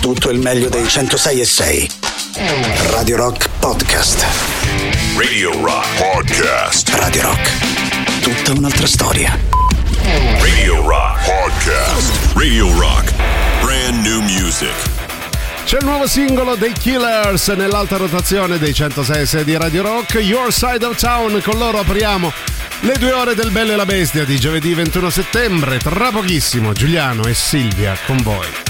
tutto il meglio dei 106 e 6. Radio Rock Podcast. Radio Rock Podcast. Radio Rock. Tutta un'altra storia. Radio Rock Podcast. Radio Rock. Brand new music. C'è il nuovo singolo dei Killers nell'alta rotazione dei 106 di Radio Rock, Your Side of Town. Con loro apriamo le due ore del Bello e la Bestia di giovedì 21 settembre. Tra pochissimo Giuliano e Silvia con voi.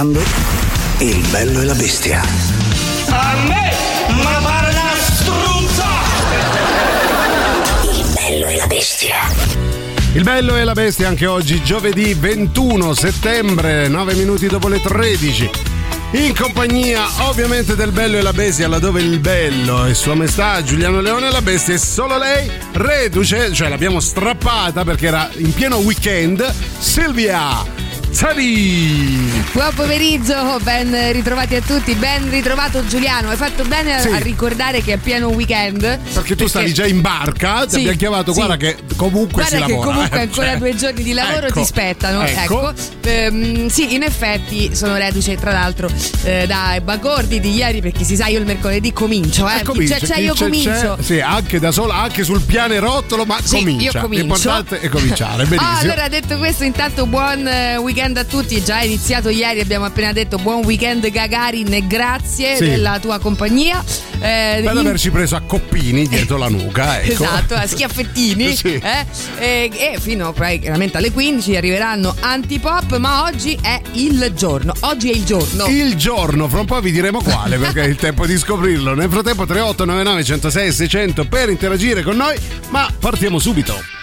Ascoltando Il bello e la bestia. A me, ma pare una struzza! Il bello e la bestia. Il bello e la bestia anche oggi, giovedì 21 settembre, 9 minuti dopo le 13. In compagnia ovviamente del bello e la bestia, laddove il bello è sua maestà Giuliano Leone e la bestia è solo lei, reduce, cioè l'abbiamo strappata perché era in pieno weekend, Silvia Zari. Buon pomeriggio, ben ritrovati a tutti, ben ritrovato Giuliano. Hai fatto bene a- Sì. a ricordare che è pieno weekend. Perché tu stavi già in barca, ti Sì, abbiamo chiamato, sì. guarda che comunque Guarda si che lavora. comunque eh, ancora cioè. due giorni di lavoro Ecco, ti spettano. Ecco. Ecco. Ehm, sì, in effetti sono reduce tra l'altro eh, dai bagordi di ieri perché si sa io il mercoledì comincio, eh. Eh, comincia, C'è, c'è, chi io c'è, comincio. c'è. Sì, anche da sola, anche sul pianerottolo, ma Sì, comincia. io comincio. L'importante è cominciare, benissimo. Ah, allora detto questo, intanto buon eh, weekend weekend a tutti, già iniziato ieri, abbiamo appena detto buon weekend Gagarin e grazie Sì. della tua compagnia. Eh, Per in- averci preso a coppini dietro la nuca, ecco. Esatto, a schiaffettini. Sì. eh? E, e fino chiaramente alle 15 arriveranno antipop, ma oggi è il giorno. Oggi è il giorno. Il giorno, fra un po' vi diremo quale perché è il tempo di scoprirlo. Nel frattempo 3899 106 600 per interagire con noi, ma partiamo subito.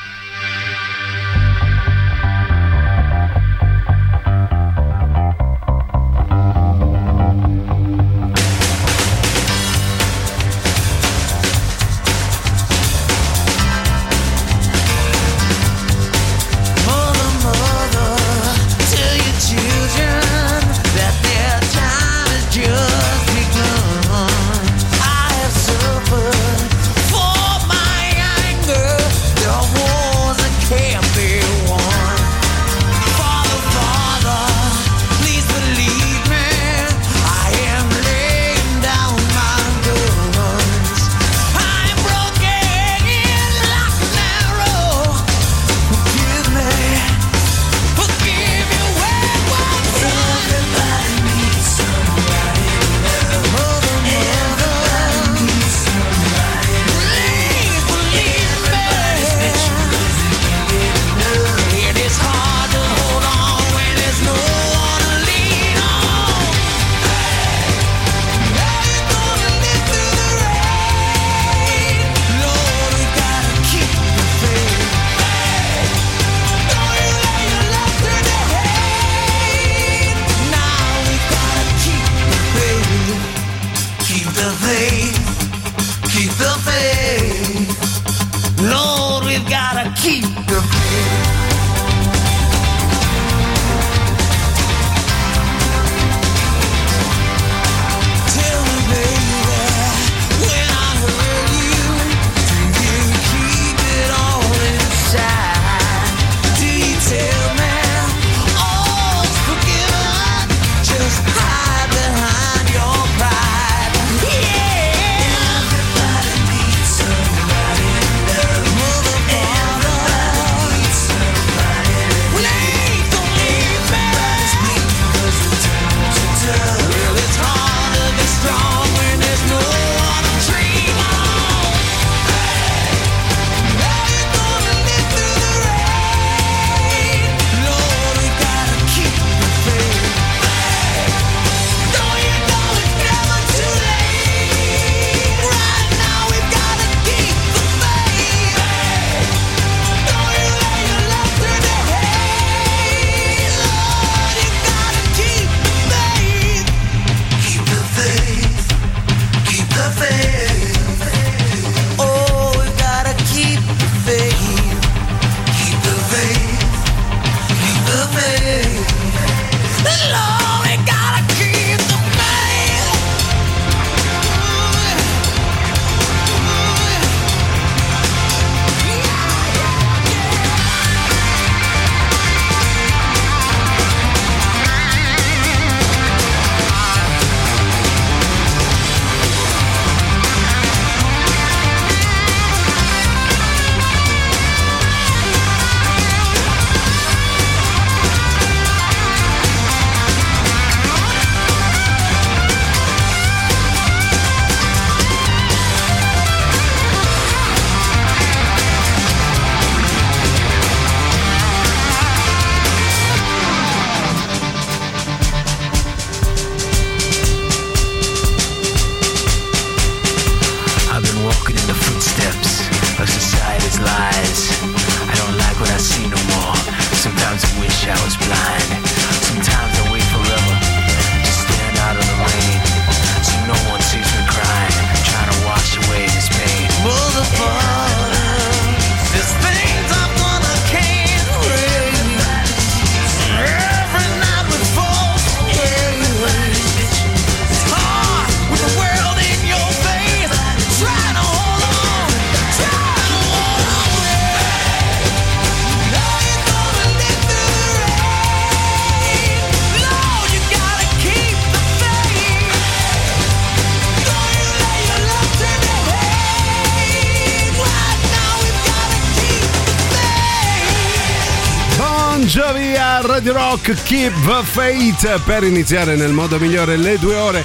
Jovi a Radio Rock Keep the Faith per iniziare nel modo migliore le due ore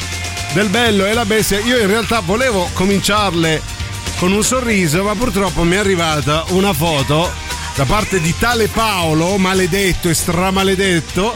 del bello e la bestia. Io in realtà volevo cominciarle con un sorriso, ma purtroppo mi è arrivata una foto da parte di tale Paolo, maledetto e stramaledetto.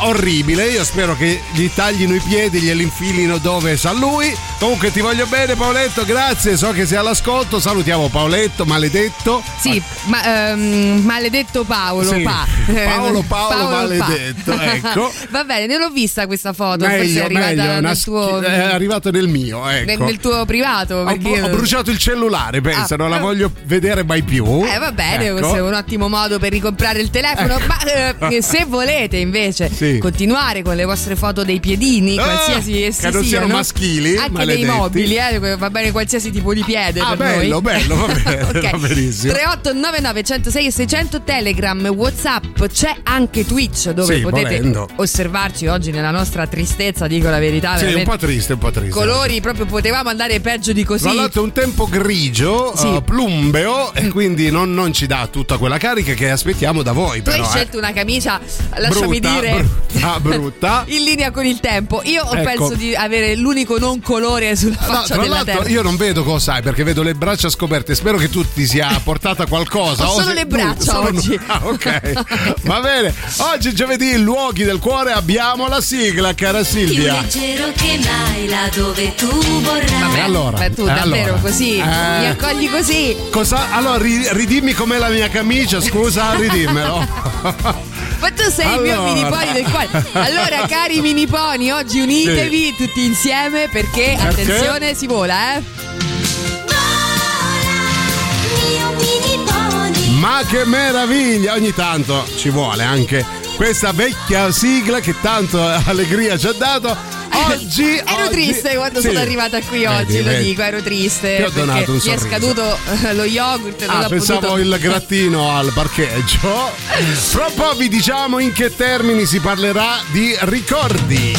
Orribile, io spero che gli taglino i piedi, glieli infilino dove sa lui. Comunque ti voglio bene Paoletto, grazie, so che sei all'ascolto. Salutiamo Paoletto, maledetto. Sì, ma, ehm, maledetto Paolo. Sì, Pa. Paolo, Paolo, Pa. maledetto, ecco. Va bene, non l'ho vista questa foto. forse è Meglio, arrivata meglio, tuo. è arrivato nel mio, ecco. nel, nel tuo privato. Ho, Perché io- ho bruciato il cellulare, pensa, Ah, non la eh. voglio vedere mai più. Eh va bene, Ecco. questo è un ottimo modo per ricomprare il telefono. Ma eh, se volete invece Sì. Continuare con le vostre foto dei piedini, Ah, qualsiasi essi che non siano maschili, anche maledetti. dei mobili, eh, va bene qualsiasi tipo di piede. Ah, per bello, noi. bello, va bene, Ok. va benissimo. 3899 106 e 600 Telegram, Whatsapp, c'è anche Twitch dove Sì, potete volendo. osservarci oggi nella nostra tristezza, dico la verità. Sì, un po' triste, un po' triste. Colori proprio potevamo andare peggio di così. Tra l'altro un tempo grigio, Sì. eh, plumbeo e quindi non, non ci dà tutta quella carica che aspettiamo da voi. Tu però, hai eh. scelto una camicia, lasciami Brutta, dire, brutta, brutta. in linea con il tempo. Io Ecco. penso di avere l'unico non colore sulla No, faccia tra della terra. io non vedo cosa hai perché vedo le braccia scoperte. Spero che tu ti sia portata qualcosa. Ho solo se- le braccia solo- oggi. Ah, ok. Va bene. Oggi giovedì, luoghi del cuore, abbiamo la sigla, cara Più Silvia. leggero che mai là dove tu vorrai. Vabbè, allora. Beh, tu eh, davvero allora. così Eh, mi accogli così. Cosa? Allora, ri- ridimmi com'è la mia camicia, scusa, ridimmelo. Ma tu sei il mio Allora. mini pony del cuore. Allora, cari mini pony, oggi unitevi tutti insieme perché, attenzione, si vola, eh. Ma che meraviglia! Ogni tanto ci vuole anche questa vecchia sigla che tanto allegria ci ha dato. Oggi. Ero oggi- triste quando Sì. sono arrivata qui Vedi, oggi, lo dico, ero triste. Ti ho donato un mi è sorriso. scaduto eh, lo yogurt. Ah, pensavo potuto- il grattino al parcheggio. Fra un po' vi diciamo in che termini si parlerà di ricordi.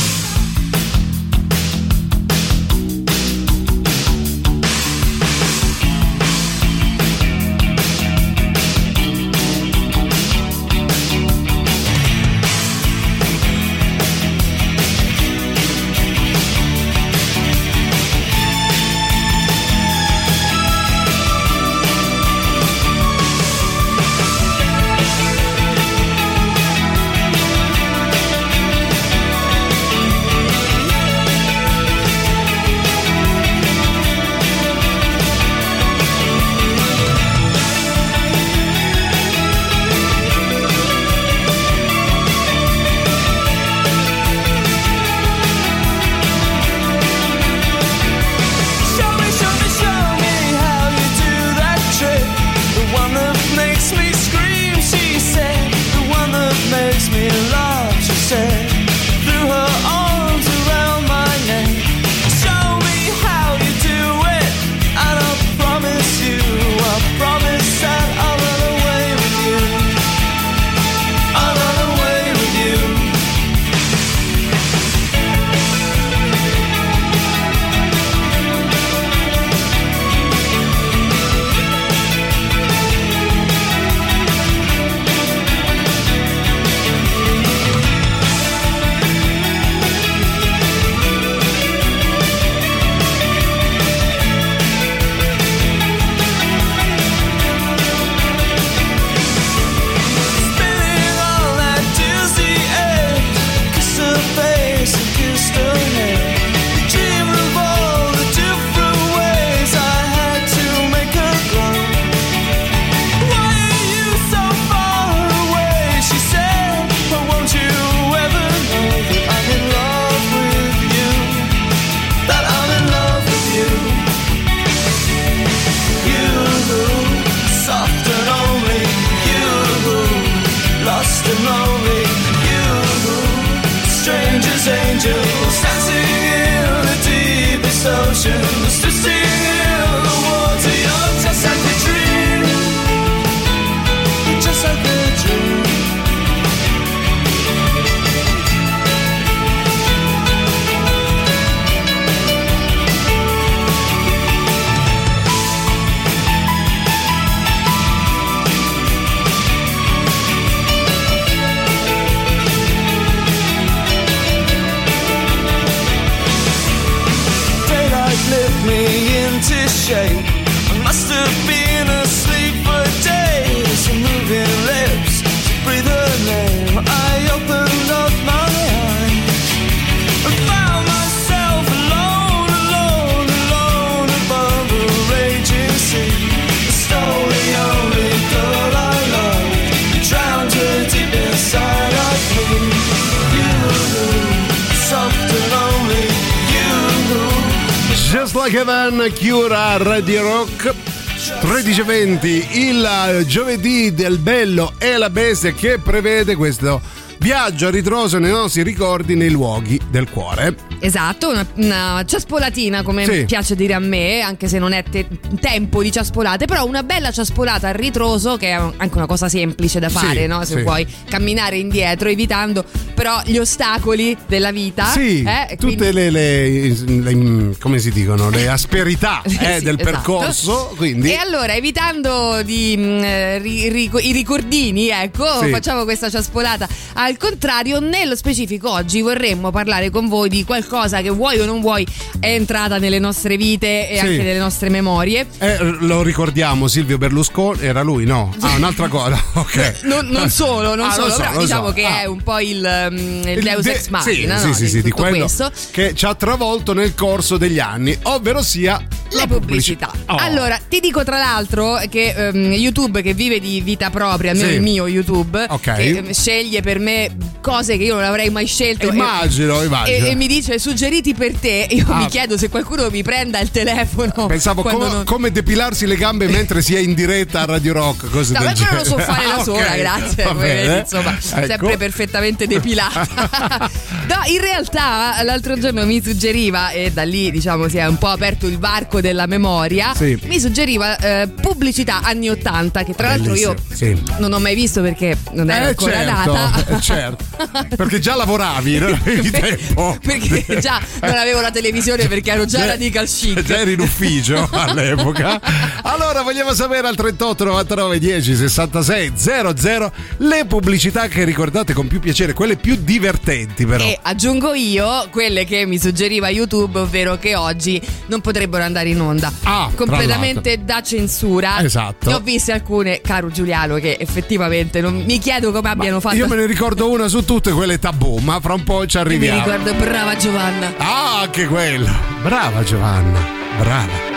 Del bello e la bestia che prevede questo viaggio a ritroso nei nostri ricordi nei luoghi del cuore. Esatto, una, una ciaspolatina come Sì. piace dire a me, anche se non è te- tempo di ciaspolate, però una bella ciaspolata a ritroso che è anche una cosa semplice da fare, Sì, no? Se sì. vuoi camminare indietro evitando però gli ostacoli della vita. Sì, eh, tutte quindi- le, le- le- come si dicono, le asperità eh, Sì, del esatto. percorso. Quindi E allora, evitando di, mh, eh, ri- ri- i ricordini, ecco, Sì. facciamo questa ciaspolata. Al contrario, nello specifico, oggi vorremmo parlare con voi di qualcosa che vuoi o non vuoi è entrata nelle nostre vite e anche nelle nostre memorie. eh, lo ricordiamo, Silvio Berlusconi era lui, no? Ah, un'altra cosa, ok. Non, non solo, non Ah, solo, lo so, però diciamo so. che Ah. è un po' il, il Deus de- Ex Machina, sì, no? sì, sì, sì, di quello questo. che ci ha travolto nel corso degli anni, ovvero sia Le pubblicità. Oh. Allora, ti dico tra l'altro che ehm, YouTube che vive di vita propria, almeno Sì. il mio YouTube, Ok. che ehm, sceglie per me cose che io non avrei mai scelto. e- Immagino, immagino. E, e mi dice suggeriti per te. Io Ah. mi chiedo se qualcuno mi prenda il telefono. Pensavo come, non- come depilarsi le gambe mentre si è in diretta a Radio Rock, cose No, ma quello lo so fare da Ah, sola, ok. grazie. Bene. insomma, Ecco. sempre perfettamente depilata. no, in realtà l'altro giorno mi suggeriva, e da lì diciamo si è un po' aperto il varco della memoria, Sì. mi suggeriva eh, pubblicità anni 80, che tra l'altro io sì. non ho mai visto perché non ero Eh, ancora certo, nata. eh, certo. Perché già lavoravi, non avevi tempo. perché già non avevo la televisione perché ero già radical chic. Già eri in ufficio all'epoca. Allora vogliamo sapere al 38 99 10 66 00 le pubblicità che ricordate con più piacere, quelle più divertenti però. E aggiungo io quelle che mi suggeriva YouTube, ovvero che oggi non potrebbero andare in onda. Ah, completamente da censura. Esatto. Ne ho viste alcune, caro Giuliano, che effettivamente non, mi chiedo come abbiano fatto. Io me ne ricordo una su tutte, quelle tabù, ma fra un po' ci Io mi arriviamo. ricordo brava Giovanna. Ah, anche quella. Brava Giovanna, brava.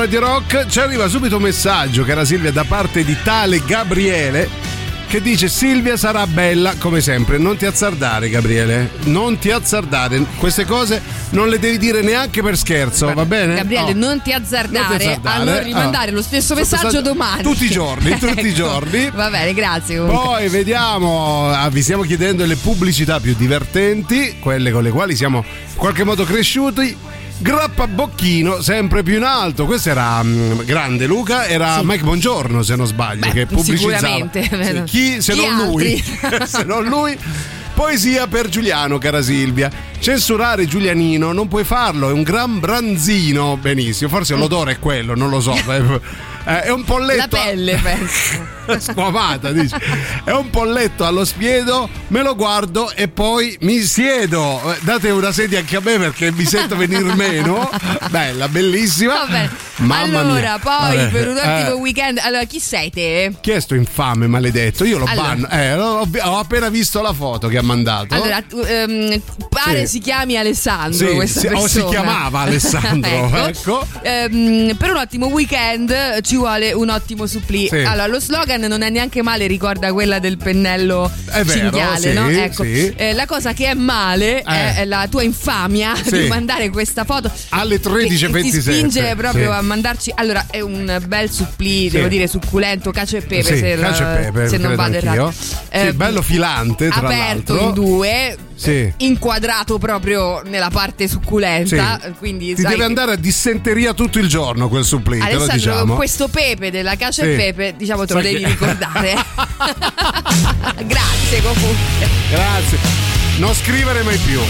Radio Rock ci arriva subito un messaggio che era Silvia da parte di tale Gabriele che dice Silvia sarà bella come sempre non ti azzardare Gabriele non ti azzardare queste cose non le devi dire neanche per scherzo va bene? Gabriele, Oh. non ti azzardare, Non ti azzardare, a non rimandare oh. lo stesso messaggio domani. tutti i giorni tutti i Ecco. giorni Va bene, grazie comunque. poi vediamo, ah, vi stiamo chiedendo le pubblicità più divertenti, quelle con le quali siamo in qualche modo cresciuti. Grappa Bocchino sempre più in alto. Questo era mm, grande Luca, era Mike Bongiorno se non sbaglio Beh, che pubblicizzava. sicuramente. Sì, chi se Chi non lui? altri? se non lui. Poesia per Giuliano, cara Silvia. Censurare Giulianino non puoi farlo, è un gran branzino. Benissimo, forse l'odore è quello, non lo so. Eh, È un polletto. La pelle, penso. squamata, dici. È un polletto allo spiedo, me lo guardo e poi mi siedo. Eh, Date una sedia anche a me perché mi sento venir meno. Bella, bellissima. Va bene. Mamma allora, mia. poi Vabbè, per un ottimo eh, weekend. Allora, chi sei te? chi è sto infame maledetto? Io lo Allora. banno. Eh, ho, ho appena visto la foto che ha mandato. Allora, tu, ehm, pare Sì. Si chiami Alessandro Sì, questa sì, o si persona. chiamava Alessandro, ecco. Ehm, per un ottimo weekend ci vuole un ottimo supplì. Sì. Allora, lo slogan non è neanche male, ricorda quella del pennello È vero, cinghiale, sì, no? Ecco. sì. Eh, la cosa che è male è, Eh. è la tua infamia di mandare questa foto. Alle che 13.27. Ti spinge proprio a mandarci. Allora, è un bel supplì, devo dire, succulento, cacio e pepe. Se, cacio e pepe, se non vado errato. Eh, bello filante, tra aperto l'altro. in due. Sì. Inquadrato proprio nella parte succulenta. Sì. Quindi Ti sai, deve andare a dissenteria tutto il giorno quel supplì, te lo Alessandro, diciamo. questo pepe della cacio Sì. e pepe, diciamo, te lo devi che- ricordare. Grazie comunque. Grazie. Non scrivere mai più.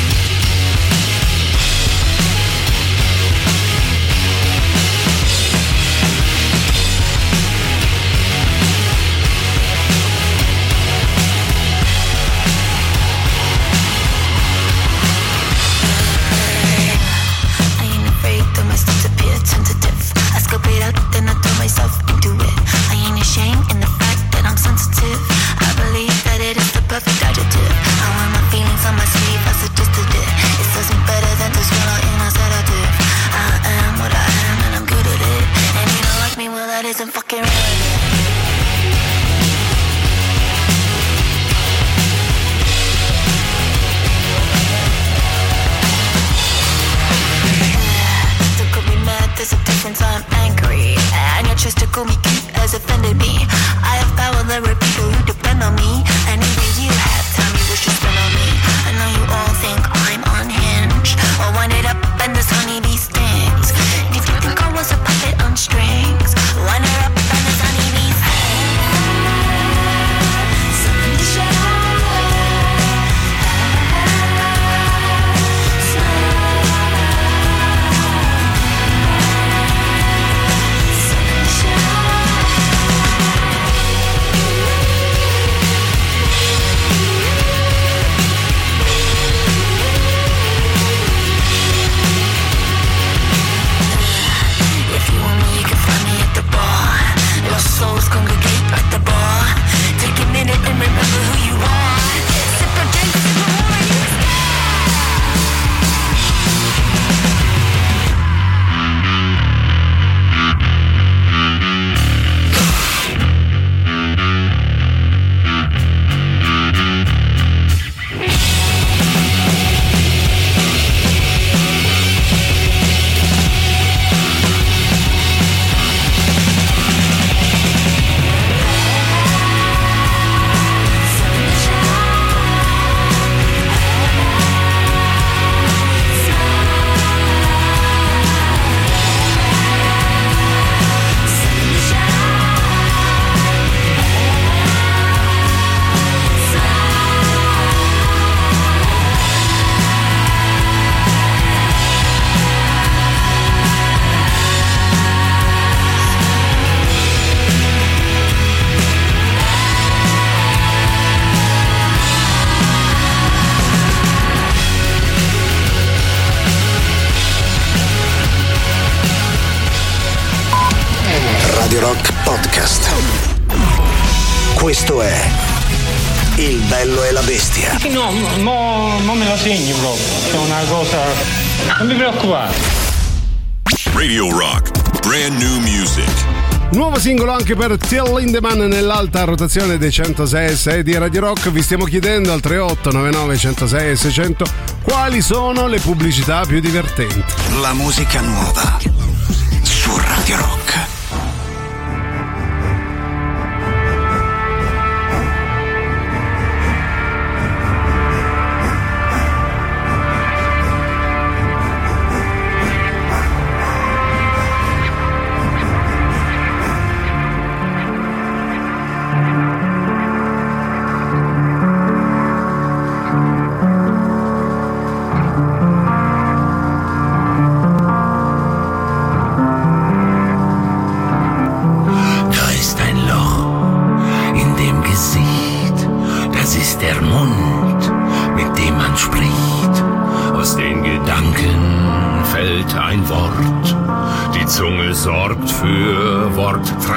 Bello e la bestia. No, no, non me la segni proprio. È una cosa. Non mi preoccupare. Radio Rock. Brand new music. Nuovo singolo anche per Till Lindemann nell'alta rotazione dei 106 e 6 di Radio Rock. Vi stiamo chiedendo al 38 99 106 e 600 quali sono le pubblicità più divertenti. La musica nuova su Radio Rock.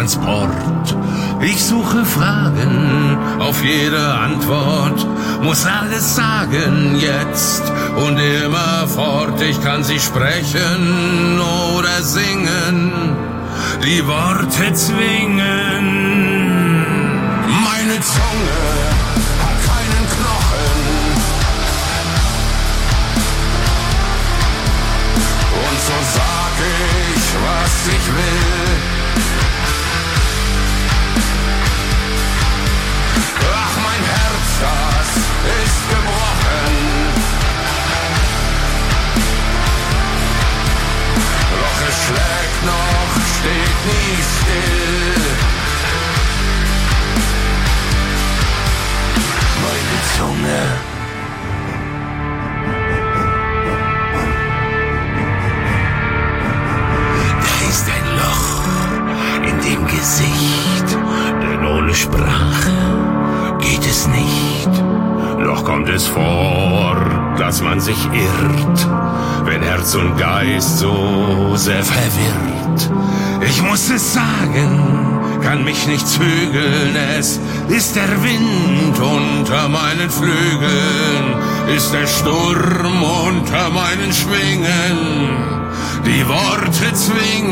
Worttransport. Ich suche Fragen auf jede Antwort, muss alles sagen jetzt und immerfort. Ich kann sie sprechen oder singen die Worte zwingen. Meine Zunge hat keinen Knochen. Und so sag ich, was ich will. Noch, steht nie still. Meine Zunge. Da ist ein Loch in dem Gesicht, denn ohne Sprache geht es nicht. Doch kommt es vor, dass man sich irrt, wenn Herz und Geist so sehr verwirrt. Ich muss es sagen, kann mich nicht zügeln, es ist der Wind unter meinen Flügeln, ist der Sturm unter meinen Schwingen, die Worte zwingen.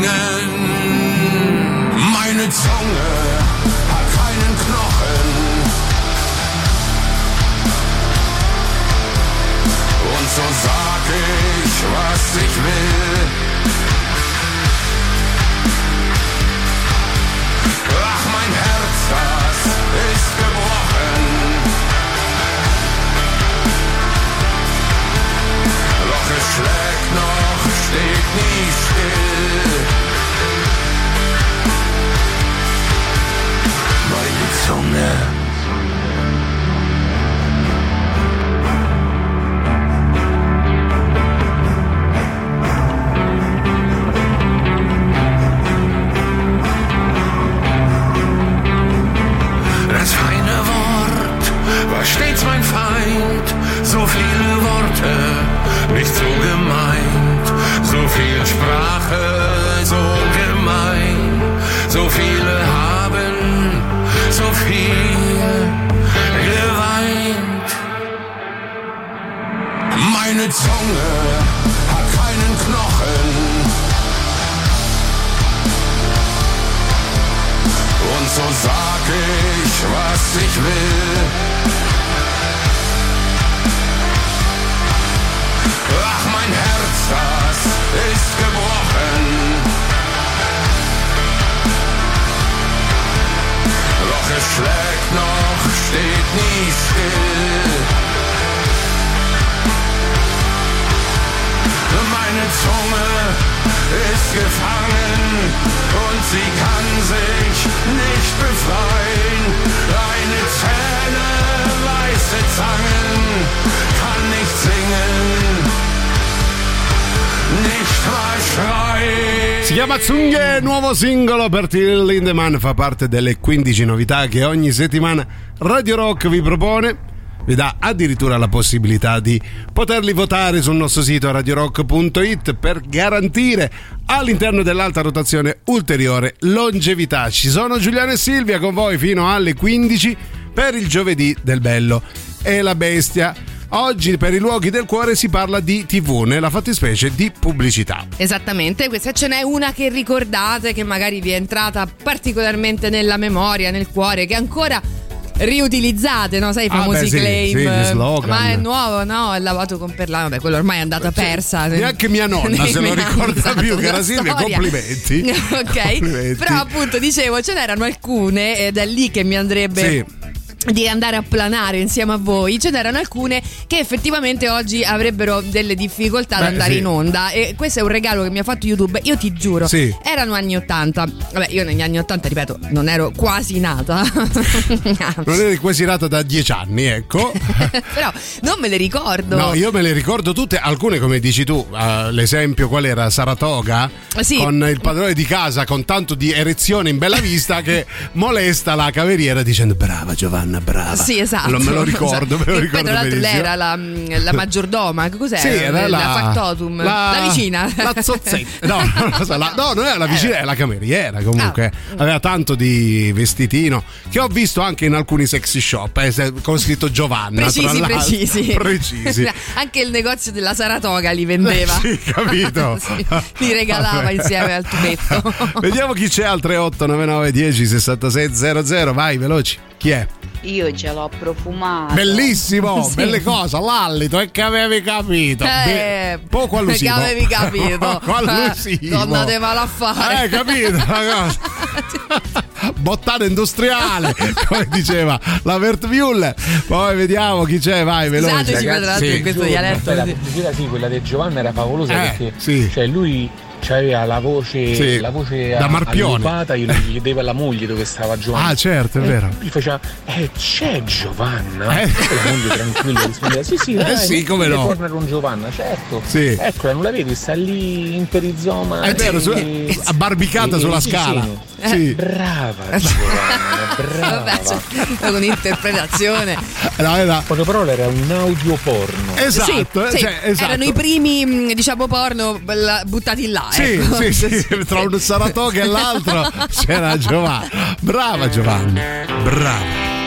Meine Zunge Und so sag ich, was ich will. Ach, mein Herz, das ist gebrochen. Doch es schlägt noch, steht nie still. Meine Zunge. Sprache, so gemein. So viele haben so viel geweint. Meine Zunge hat keinen Knochen. Und so sag ich, was ich will. Es schlägt noch, steht nie still. Meine Zunge ist gefangen und sie kann sich nicht befreien. Eine Zähne, weiße Zangen, kann nicht singen. Si chiama Zunghe, nuovo singolo per Till Lindemann, fa parte delle 15 novità che ogni settimana Radio Rock vi propone. vi dà addirittura la possibilità di poterli votare sul nostro sito radiorock.it per garantire all'interno dell'alta rotazione ulteriore longevità. Ci sono Giuliano e Silvia con voi fino alle 15 per il giovedì del bello e la bestia. Oggi per i luoghi del cuore si parla di TV, nella fattispecie di pubblicità. Esattamente, questa ce n'è una che ricordate, che magari vi è entrata particolarmente nella memoria, nel cuore, che ancora riutilizzate, no? Sai i Ah, famosi beh, sì, claim. sì. Ma è nuovo, no? È lavato con perlano. Vabbè, quello ormai è andata persa. Neanche mia nonna se lo ricorda anni, più, che era Silvia. Complimenti. ok, Complimenti. però appunto dicevo, ce n'erano alcune ed è lì che mi andrebbe Sì. Di andare a planare insieme a voi, ce n'erano alcune che effettivamente oggi avrebbero delle difficoltà ad Beh, andare sì. in onda e questo è un regalo che mi ha fatto YouTube, io ti giuro, Sì. erano anni 80, vabbè io negli anni 80 ripeto non ero quasi nata, Non eri quasi nata da dieci anni, ecco. però non me le ricordo. No, io me le ricordo tutte, alcune come dici tu, eh, l'esempio qual era? Saratoga? Sì. Con il padrone di casa con tanto di erezione in bella vista che molesta la cameriera dicendo brava Giovanna, brava. Sì, esatto. Lo- me lo ricordo, me lo E ricordo Poi, tra l'altro, lei era la, la maggiordoma. Cos'era? Sì, era la, factotum. La, vicina. La zozzetta. No, non so, la- no, non era la vicina, era la cameriera comunque. Ah. Aveva tanto di vestitino che ho visto anche in alcuni sexy shop eh, con scritto Giovanna. Precisi, precisi. Precisi. Anche il negozio della Saratoga li vendeva. Sì, capito. Sì, li regalava Vabbè. insieme al tubetto. Vediamo chi c'è al 3899 10 66 00. Vai, veloci. Chi è? Io ce l'ho profumato. Bellissimo, Sì. belle cose, l'allito, e che avevi capito. Eh, Be- poco allusivo. Che avevi capito. Poco allusivo. Donna te male a fare. Eh, capito? la cosa. Bottana industriale, come diceva la Bert Müller. Poi vediamo chi c'è, vai, veloce. Scusateci, in questo dialetto. La sì, quella di Giovanna era favolosa Eh, perché sì. cioè, lui aveva la voce, Sì, la voce da Marpione. allupata, glielo chiedeva alla moglie dove stava Giovanna. Ah, certo, è E vero. Gli faceva, eh, c'è Giovanna? Eh. E la moglie tranquilla rispondeva, sì, sì, Eh dai, sì, come no. torna con Giovanna, certo. Sì. Eccola, non la vedi? Sta lì in perizoma. È vero, su- e- abbarbicata e- sulla sì, scala. sì. Sì. Brava Giovanna, brava. Vabbè, cioè, con un'interpretazione. No, era- parole era un audio porno. Esatto, Sì, eh, sì, cioè, esatto. erano i primi, diciamo, porno buttati là. Sì, ecco. sì, sì, tra un Saratoga e l'altro c'era Giovanna. Brava Giovanna, brava.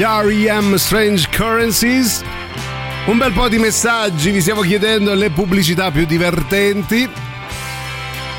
Degli REM Strange Currencies. Un bel po' di messaggi, vi stiamo chiedendo le pubblicità più divertenti.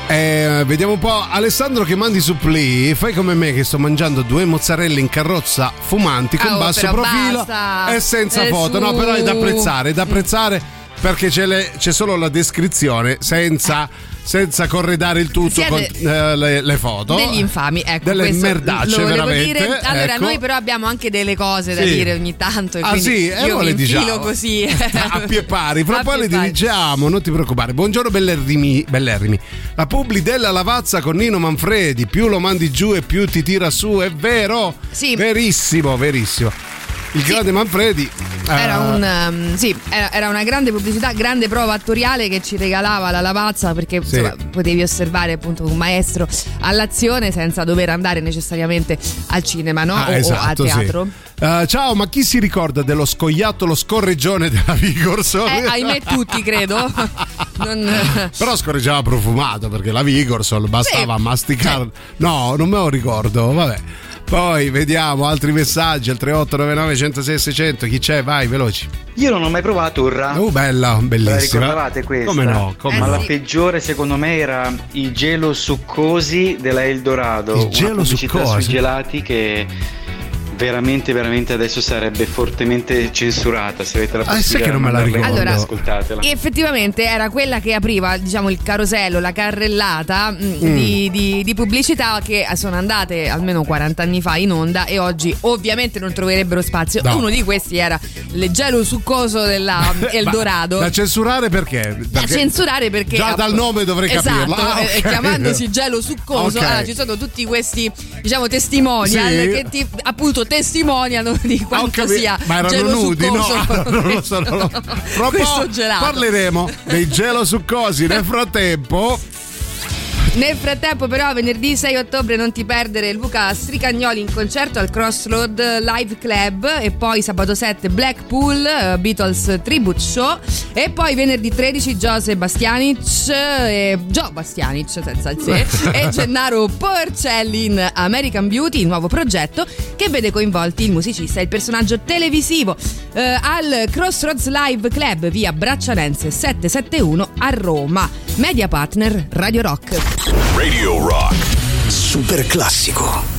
Eh, vediamo un po'. Alessandro che mandi su Play, fai come me che sto mangiando due mozzarelle in carrozza fumanti con Ah, oh, basso profilo basta. e senza Eh, foto. No, su. però è da apprezzare, è da apprezzare perché c'è, le- c'è solo la descrizione senza, senza corredare il tutto Siete con eh, le, le foto. Degli infami, ecco. Delle merdacce, veramente, dire. Allora, ecco. noi però abbiamo anche delle cose da Sì. dire ogni tanto. Ah sì, e io poi mi le diciamo. così. A pie pari, fra poi le dirigiamo, non ti preoccupare. Buongiorno bellerrimi, bellerrimi. La publi della Lavazza con Nino Manfredi, più lo mandi giù e più ti tira su, è vero? Sì. Verissimo, verissimo. Il grande Manfredi Era, eh, un, um, sì, era, era una grande pubblicità, grande prova attoriale che ci regalava la lavazza perché Sì. insomma, potevi osservare appunto un maestro all'azione senza dover andare necessariamente al cinema no? ah, o, o a esatto, sì. teatro. Eh, ciao, ma chi si ricorda dello scoiattolo scorreggione della Vigorson? Eh, ahimè tutti credo. Non- Però scorreggiava profumato perché la Vigorson bastava Sì. masticare. No, non me lo ricordo, vabbè. Poi vediamo altri messaggi al 3899 106 600. Chi c'è? Vai, veloci. Io non ho mai provato Urra. Oh, bella, La bellissima. ricordavate questa? Come no? Come Ma no? la peggiore secondo me era i gelo succosi della Eldorado. Il gelo succosi? sui gelati che veramente, veramente adesso sarebbe fortemente censurata. Se avete la Ah, possibilità che non di me la ricordo. Allora, ascoltatela. E effettivamente era quella che apriva diciamo, il carosello, la carrellata mh, Mm. di, di- di pubblicità che sono andate almeno 40 anni fa in onda e oggi ovviamente non troverebbero spazio. No. Uno di questi era il gelo succoso della Eldorado. Ma da censurare perché? Da Perché censurare perché Già dal nome dovrei esatto, capirlo. Ah, e- e chiamandosi gelo succoso, Ok. allora ci sono tutti questi diciamo testimonial Sì. che ti appunto testimoniano di quanto capito. sia Ma erano gelo nudi, no? un Questo po' gelato. parleremo dei gelo succosi. Nel frattempo, Nel frattempo, però, venerdì 6 ottobre non ti perdere Luca Stricagnoli in concerto al Crossroad Live Club e poi sabato 7 Blackpool eh, Beatles Tribute Show e poi venerdì 13 Jose Bastianic e Joe Bastianic senza il se e Gennaro Porcelli in American Beauty, il nuovo progetto che vede coinvolti il musicista e il personaggio televisivo eh, al Crossroads Live Club via Braccialense 771 a Roma. Media partner Radio Rock. Radio Rock. Super classico.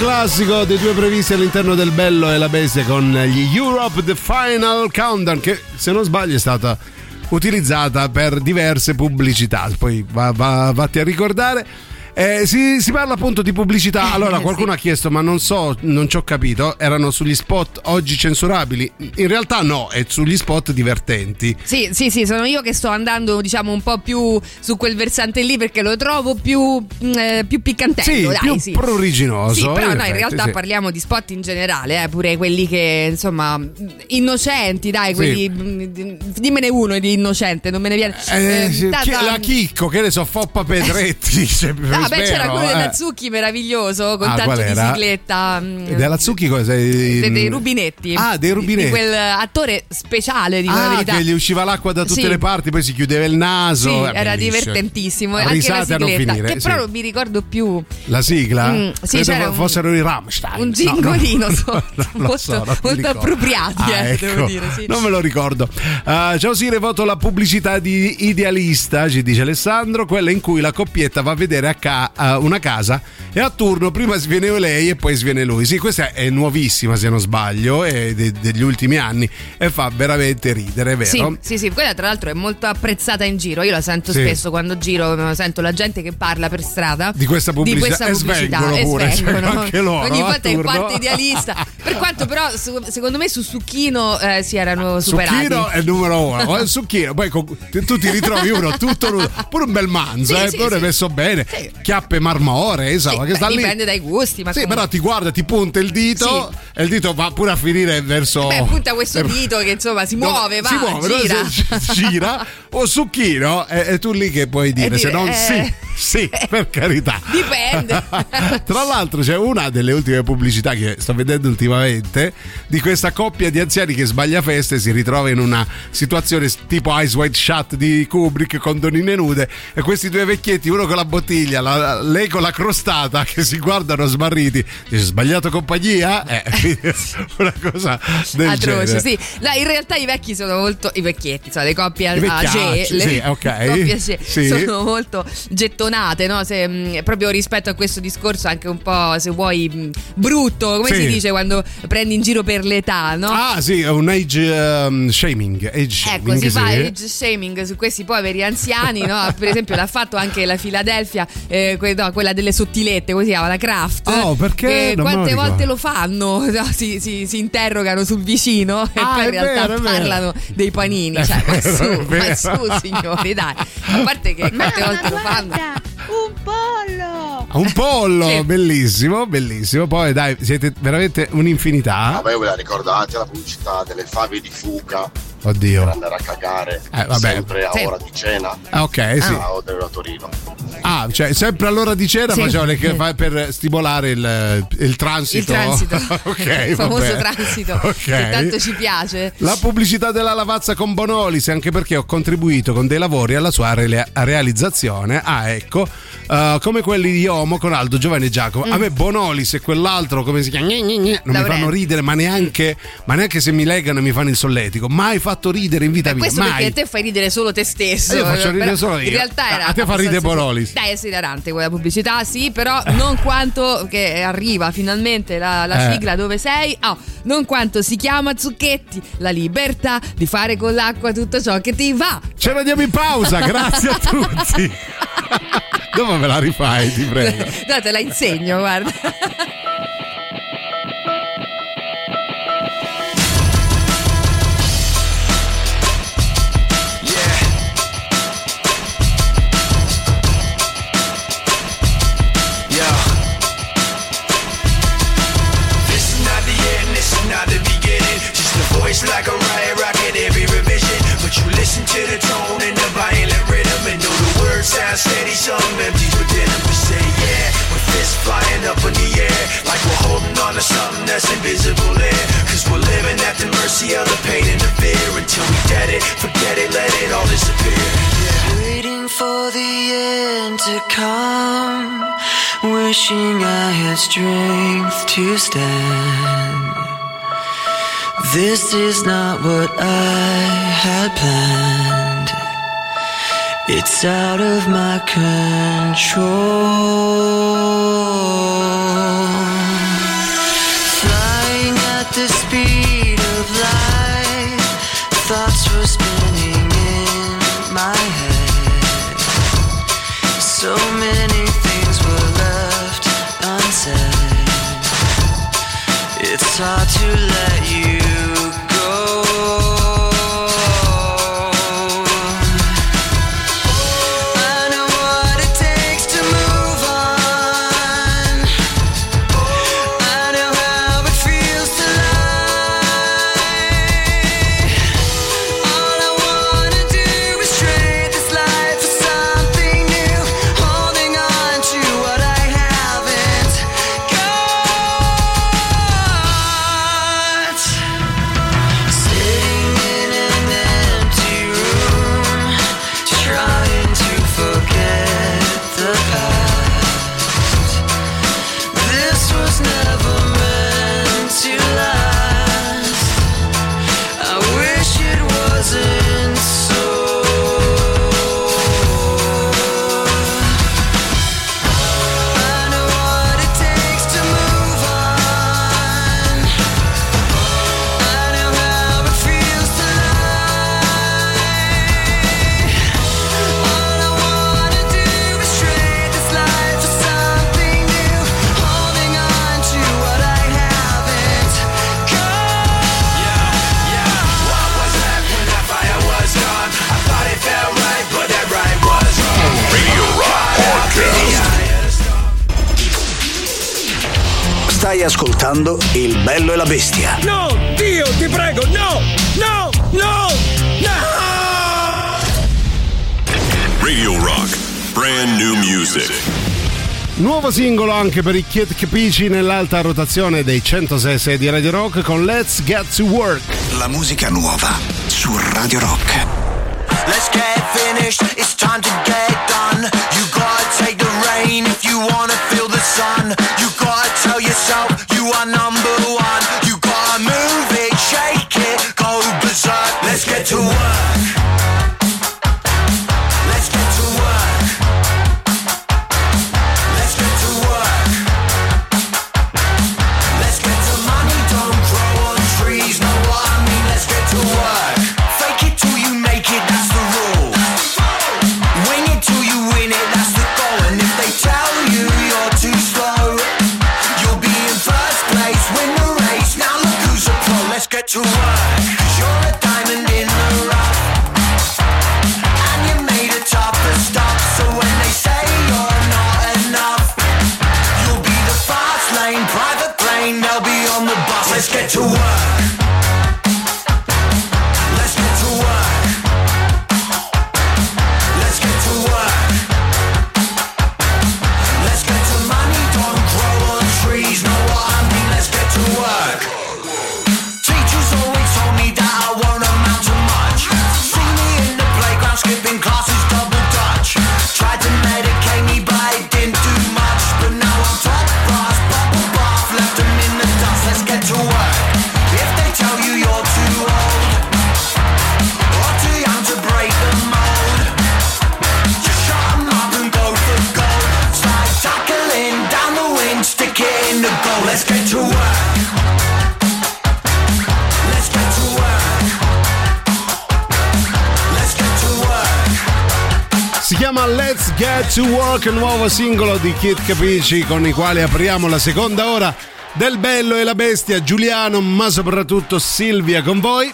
Classico dei due previsti all'interno del Bello e la Bestia con gli Europe The Final Countdown che se non sbaglio è stata utilizzata per diverse pubblicità. Poi va, va- vatti a ricordare. Eh, si, si parla appunto di pubblicità. Allora, qualcuno ha chiesto, ma non so, non ci ho capito. Erano sugli spot oggi censurabili? In realtà no, è sugli spot divertenti. Sì, sì, sì, sono io che sto andando, diciamo, un po' più su quel versante lì perché lo trovo più, mm, eh, più piccantello. Sì, dai, più sì. pruriginoso. Sì, però in no, in realtà sì. parliamo di spot in generale, eh, pure quelli che, insomma, innocenti, dai, quelli. mm, Dimmene uno di innocente, non me ne viene. Eh, Eh, sì, da- la Chicco, che ne so, Foppa Pedretti. cioè, Ah, beh, c'era quello eh. della Zucchi meraviglioso con Ah, tanto di era? cicletta. mm, E della Zucchi cosa? de- dei rubinetti. Ah, dei Di- rubinetti. Di, quel attore speciale, la Ah, verità. che gli usciva l'acqua da tutte Sì. le parti, poi si chiudeva il naso. Sì, Eh, era bellissimo. divertentissimo. Anche la Risate a non sigletta, finire, che sì. però non mi ricordo più. La sigla? Mm, sì, Credo fossero i Rammstein. Un No, gingolino no, non lo molto, so, molto appropriati, Ah, eh, ecco. devo dire. Sì. Non me lo ricordo. Uh, ciao Sire, voto la pubblicità di Idealista, ci dice Alessandro, quella in cui la coppietta va a vedere a ca- a una casa e a turno prima sviene lei e poi sviene lui. Sì, questa è nuovissima se non sbaglio, è de- degli ultimi anni e fa veramente ridere, vero? Sì, sì, sì, quella tra l'altro è molto apprezzata in giro. Io la sento Sì. spesso quando giro, sento la gente che parla per strada Di questa pubblicità. Di questa E pubblicità. E pure, cioè, anche loro, Ogni volta è quarto idealista. per quanto però secondo me su Succhino eh, si erano superati. Succhino è il numero uno, o il succhino, poi con- tu ti ritrovi uno tutto nudo, pure un bel manzo, Sì, eh, sì, pure sì. messo bene, chiappe marmoree, insomma, che Beh, sta lì. dipende dai gusti, ma Sì, comunque- però ti guarda, ti punta il dito e il dito va pure a finire verso. Beh, punta questo eh, dito che insomma si no, muove, va, si muove, no? gira. Si- si- gira o succhino e, e tu lì che puoi dire, E se dire, non eh. sì, sì, per carità. Dipende. Tra l'altro c'è una delle ultime pubblicità che sto vedendo ultimamente di questa coppia di anziani che sbaglia feste e si ritrova in una situazione tipo Ice White Shut di Kubrick con donine nude e questi due vecchietti, uno con la bottiglia, la- lei con la crostata che si guardano smarriti, dice sbagliato compagnia? Eh, una cosa del Atroce, genere. sì. No, in realtà i vecchi sono molto. I vecchietti, insomma, le coppie age, le sì, ok. coppie age Sì. sono molto gettonate, no? Se, mh, proprio rispetto a questo discorso, anche un po', se vuoi, mh, brutto, come Sì. si dice quando prendi in giro per l'età, no? Ah sì, è un age um, shaming. Age Ecco, shaming, si fa age shaming su questi poveri anziani, no? Per esempio, l'ha fatto anche la Philadelphia, eh, que- no, quella delle sottilette, come si chiama? La Kraft. Oh, perché? Non me lo quante ricordo. volte lo fanno? No, si, si- si interrogano sul vicino e Ah, poi in è realtà vero, è vero. parlano dei panini. Cioè, ma vero, su, è ma vero. su, signori, dai. A parte che quante volte lo fanno. Un pollo! Un pollo, Sì. bellissimo, bellissimo. Poi dai, siete veramente un'infinità. Vabbè, ve la ricordate la pubblicità delle fave di Fuca per Oddio. andare a cagare Eh, vabbè. sempre a Sì. ora di cena? Ah, ok, sì. A Torino. Ah, cioè sempre all'ora di cena Sì. facevano le che fa- per stimolare il, il transito. Il transito. ok, il famoso vabbè. transito Ok. che tanto ci piace. La pubblicità della lavazza con Bonolis, anche perché ho contribuito con dei lavori alla sua re- realizzazione. Ah, ecco, eh, come quelli di Omo con Aldo, Giovanni e Giacomo. A me Bonolis e quell'altro, come si chiama? Gne, gne, gne, non mi Laurenti. fanno ridere, ma neanche, ma neanche se mi legano e mi fanno il solletico. Mai fatto ridere in vita mia. Questo Mai. perché te fai ridere solo te stesso. Io faccio ridere solo io. In realtà era. A te fa ridere Bonolis. Dai, è esilarante quella pubblicità, sì, però non quanto che arriva finalmente la, la Eh. sigla dove sei. Oh, non quanto si chiama Zucchetti, la libertà di fare con l'acqua tutto ciò che ti va. Ce la diamo in pausa, grazie a tutti. Dopo me la rifai, ti prego. No, te la insegno, guarda. To the tone and the violent rhythm and know the words sound steady, some empties within them. We say yeah, with fists flying up in the air, like we're holding on to something that's invisible there. Cause we're living at the mercy of the pain and the fear until we get it, forget it, let it all disappear. Waiting for the end to come, wishing I had strength to stand. This is not what I had planned. It's out of my control. Stai ascoltando Il bello e la bestia. No, Dio, ti prego, no, no, no, no! Radio Rock. Brand new music. Nuovo singolo anche per i Kid Capici nell'alta rotazione dei 106 di Radio Rock con Let's Get to Work. La musica nuova su Radio Rock. Let's get finished, it's time to get done. You rain if you wanna feel the sun. You gotta tell yourself you are number one. You gotta move it, shake it, go berserk. Let's get to work. Work, nuovo singolo di Kid Capici con i quali apriamo la seconda ora del Bello e la Bestia. Giuliano, ma soprattutto Silvia con voi.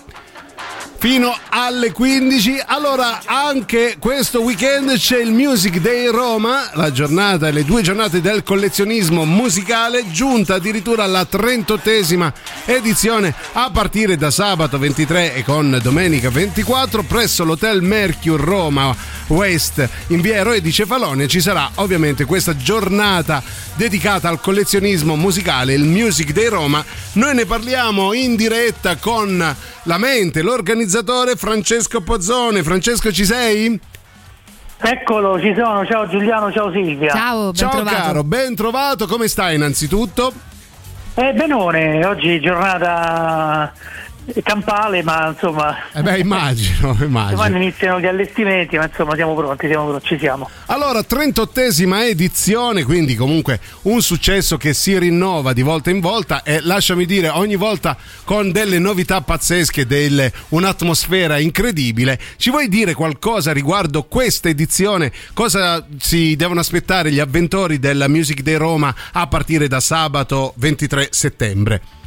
Fino alle 15. Allora, anche questo weekend c'è il Music Day Roma, la giornata, le due giornate del collezionismo musicale, giunta addirittura alla 38esima edizione a partire da sabato 23 e con domenica 24 presso l'Hotel Mercure Roma West in via Eroe di Cefalonia ci sarà ovviamente questa giornata dedicata al collezionismo musicale, il Music Day Roma. Noi ne parliamo in diretta con la mente, l'organizzatore Francesco Pozzone. Francesco, ci sei? Eccolo, ci sono. Ciao Giuliano, ciao Silvia. Ciao, Ciao caro, ben trovato, come stai innanzitutto? Eh, benone, oggi giornata campale, ma insomma. Eh beh, immagino, immagino. Domani iniziano gli allestimenti, ma insomma siamo pronti, siamo pronti, ci siamo. Allora, 38esima edizione, quindi comunque un successo che si rinnova di volta in volta e lasciami dire ogni volta con delle novità pazzesche, delle, un'atmosfera incredibile. Ci vuoi dire qualcosa riguardo questa edizione? Cosa si devono aspettare gli avventori della Music Day Roma a partire da sabato 23 settembre?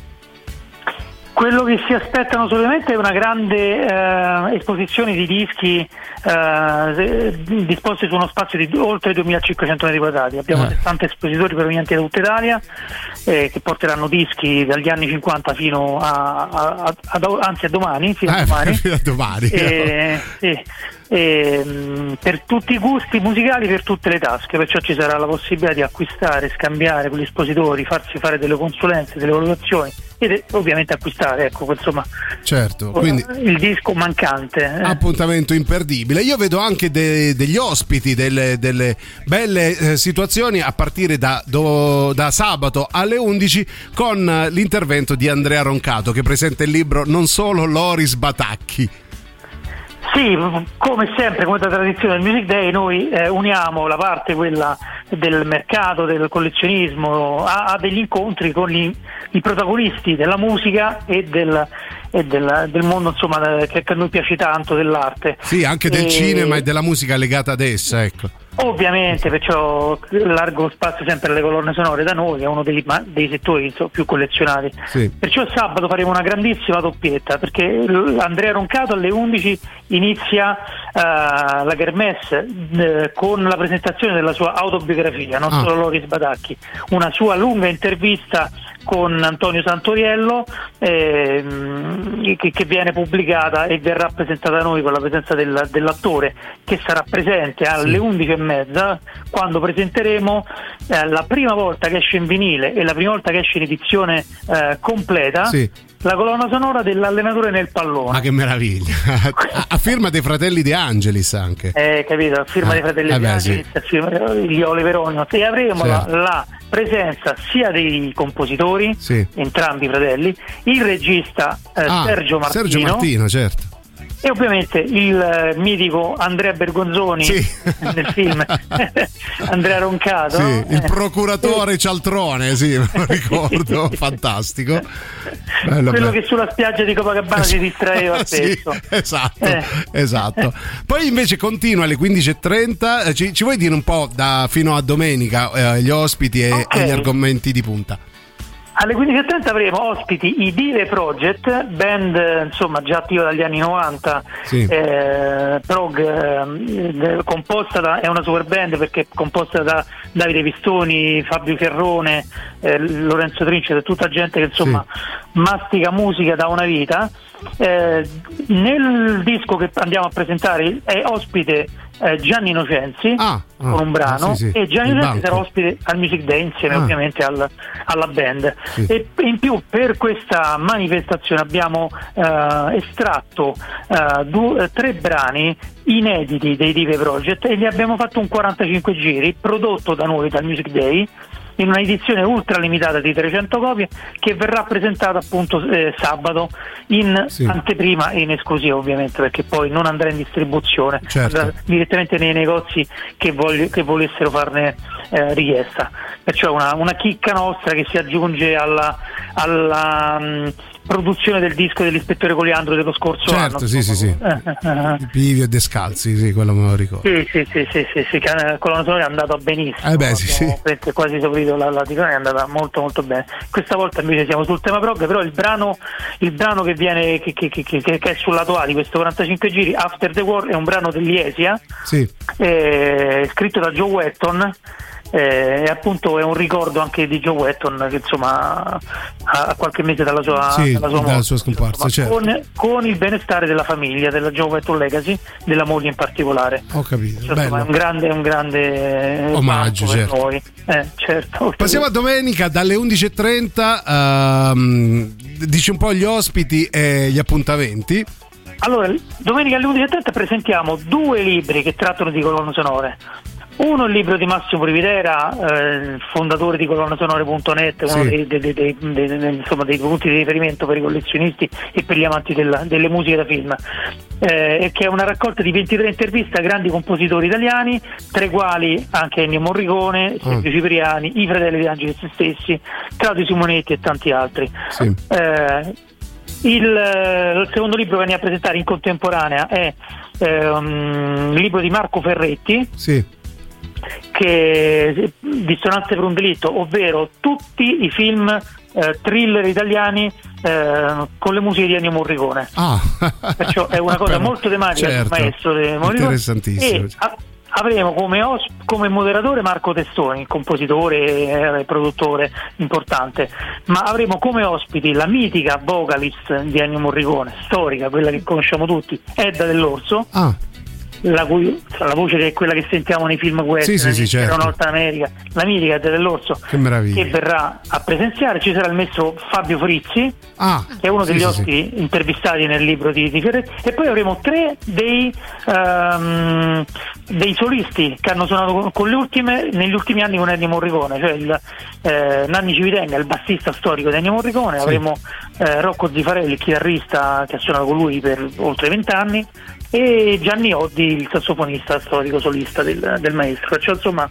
Quello che si aspettano solamente è una grande eh, esposizione di dischi eh, disposti su uno spazio di oltre 2500 metri quadrati. Abbiamo Eh. 60 espositori provenienti da tutta Italia eh, che porteranno dischi dagli anni 50 fino a, a- a- a- anzi a domani, fino a Eh, domani. fino domani. Eh, sì. E, mh, per tutti i gusti musicali, per tutte le tasche, perciò ci sarà la possibilità di acquistare, scambiare con gli espositori, farsi fare delle consulenze, delle valutazioni eh, ovviamente acquistare, ecco, insomma, Certo, quindi il disco mancante. eh. appuntamento imperdibile. Io vedo anche de- degli ospiti, delle, delle belle eh, situazioni a partire da, do- da sabato alle 11 con eh, l'intervento di Andrea Roncato che presenta il libro Non solo Loris Batacchi. Sì, come sempre, come da tradizione del Music Day, noi eh, uniamo la parte quella del mercato, del collezionismo, a, a degli incontri con gli- i protagonisti della musica e del, e del- del mondo insomma, che, che a noi piace tanto dell'arte. Sì, anche del E- cinema e della musica legata ad essa, ecco. Ovviamente, perciò largo spazio sempre alle colonne sonore da noi, è uno dei, ma- dei settori insomma, più collezionati. Sì. Perciò sabato faremo una grandissima doppietta perché Andrea Roncato alle 11 inizia la Kermesse eh, con la presentazione della sua autobiografia, non Ah. solo Loris Badacchi, una sua lunga intervista con Antonio Santoriello ehm, che, che viene pubblicata e verrà presentata da noi con la presenza del- dell'attore che sarà presente alle 11 e mezza quando presenteremo eh, la prima volta che esce in vinile e la prima volta che esce in edizione eh, completa Sì. La colonna sonora dell'allenatore nel pallone. Ma che meraviglia! a, a firma dei fratelli De Angelis anche. Eh, capito, firma Ah, dei fratelli eh beh, Bianchi, firma gli Oliveroni e avremo Certo. la, la presenza sia dei compositori, Sì. entrambi i fratelli, il regista eh, Ah, Sergio Martino, Sergio Martino, certo. E ovviamente il eh, mitico Andrea Bergonzoni nel film Andrea Roncato Sì, il procuratore Cialtrone, sì, me lo ricordo, fantastico. Bello, quello bello. che sulla spiaggia di Copacabana si distraeva Sì, spesso esatto, Eh. esatto. Poi invece continua alle 15.30. eh, Ci, ci vuoi dire un po' da fino a domenica eh, gli ospiti e, Ok. e gli argomenti di punta? Alle 15.30 avremo ospiti i Dive Project, band insomma già attiva dagli anni 90, Sì. eh, prog, eh, composta da, è una super band perché è composta da Davide Pistoni, Fabio Ferrone, eh, Lorenzo Trince, tutta gente che insomma mastica musica da una vita. Eh, nel disco che andiamo a presentare è ospite eh, Gianni Innocenzi con un brano ah, sì, sì, e Gianni Innocenzi sarà ospite al Music Day insieme Ah. ovviamente al- alla band Sì. e in più per questa manifestazione abbiamo eh, estratto eh, due- tre brani inediti dei Dive Project e gli abbiamo fatto un 45 giri prodotto da noi dal Music Day in una edizione ultra limitata di 300 copie che verrà presentata appunto eh, sabato in Sì. anteprima e in esclusiva ovviamente perché poi non andrà in distribuzione Certo. andrà direttamente nei negozi che, voglio- che volessero farne eh, richiesta perciò una, una chicca nostra che si aggiunge alla, alla, mh, produzione del disco dell'ispettore Coliandro dello scorso anno Certo, sì, sì, sì. Pivio e Descalzi, sì, quello me lo ricordo. Sì, sì, sì, sì, sì, sì, che eh, colonna sonora è andata benissimo. Eh beh, sì, sì. quasi esaurito la, la è andata molto molto bene. Questa volta invece siamo sul tema prog, però il brano, il brano che viene che, che- che- che- è sul lato A di questo 45 giri, After the War, è un brano degli Esia, Sì. eh, scritto da Joe Wetton. Eh, e appunto è un ricordo anche di Joe Wetton che insomma ha qualche mese dalla sua, Sì, dalla sua morte, sua scomparsa, certo. con, con il benestare della famiglia, della Joe Wetton Legacy, della moglie in particolare. Ho capito, Cioè, insomma, è un grande, è un grande Omaggio, per certo. noi. Eh, certo. Passiamo a domenica dalle 11.30. ehm, dici un po' gli ospiti e gli appuntamenti. Allora, domenica alle 11.30 presentiamo due libri che trattano di colonne sonore. Uno è il libro di Massimo Rividera, eh, fondatore di colonnasonore.net, uno Sì. dei, dei- dei- insomma, dei punti di riferimento per i collezionisti e per gli amanti della- delle musiche da film, eh, che è una raccolta di 23 interviste a grandi compositori italiani, tra i quali anche Ennio Morricone, Silvio Cipriani, i fratelli di Angeli stessi, Claudio Simonetti e tanti altri. Sì. Eh, il, il secondo libro che andiamo a presentare in contemporanea è ehm, il libro di Marco Ferretti Sì. Che Dissonanze per un delitto, ovvero tutti i film eh, thriller italiani eh, con le musiche di Ennio Morricone. Ah, Perciò è una cosa molto tematica certo, del maestro di Morricone. Interessantissimo. E a- avremo come, os- come moderatore Marco Testoni, compositore e produttore importante, ma avremo come ospiti la mitica vocalist di Ennio Morricone, storica, quella che conosciamo tutti, Edda Dell'Orso. Ah. La, cui- la voce che è quella che sentiamo nei film western, Sì, sì, sì, certo. Nord America, la mitica Dell'Orso, Che che verrà a presenziare. Ci sarà il maestro Fabio Frizzi, Ah, che è uno degli ospiti intervistati nel libro di, di Ferretti, e poi avremo tre dei, ehm, dei solisti che hanno suonato con, con le ultime, negli ultimi anni con Ennio Morricone, cioè il, eh, Nanni Civitenga, il bassista storico di Ennio Morricone, avremo eh, Rocco Zifarelli, il chitarrista che ha suonato con lui per oltre vent'anni, e Gianni Oddi, il sassofonista storico solista del, del maestro. Perciò insomma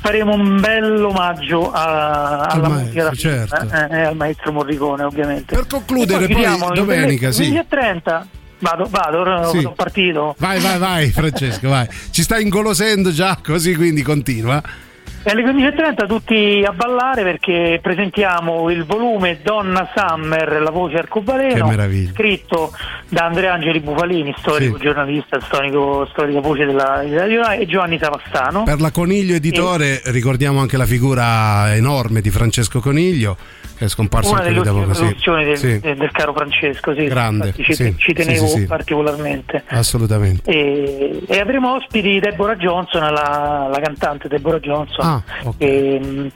faremo un bel omaggio a- Al alla maestro, musica certo. eh, eh, al maestro Morricone ovviamente. Per concludere, poi il domenica, sì. 15.30. Vado, vado, ora Sì. sono partito. Vai, vai, vai, Francesco, vai. Ci stai ingolosendo già, così quindi continua. E alle 15.30 tutti a ballare perché presentiamo il volume Donna Summer, la voce arcobaleno, scritto da Andrea Angeli Bufalini, storico giornalista, storico, storica voce della Rai, e Giovanni Savastano. Per la Coniglio Editore ricordiamo anche la figura enorme di Francesco Coniglio è scomparso Una delle ultime produzioni del, Sì, del- del caro Francesco, sì, Grande, infatti ci, ci tenevo particolarmente. assolutamente. E, e avremo ospiti Deborah Johnson, la, la cantante Deborah Johnson, Ah, ok. ehm,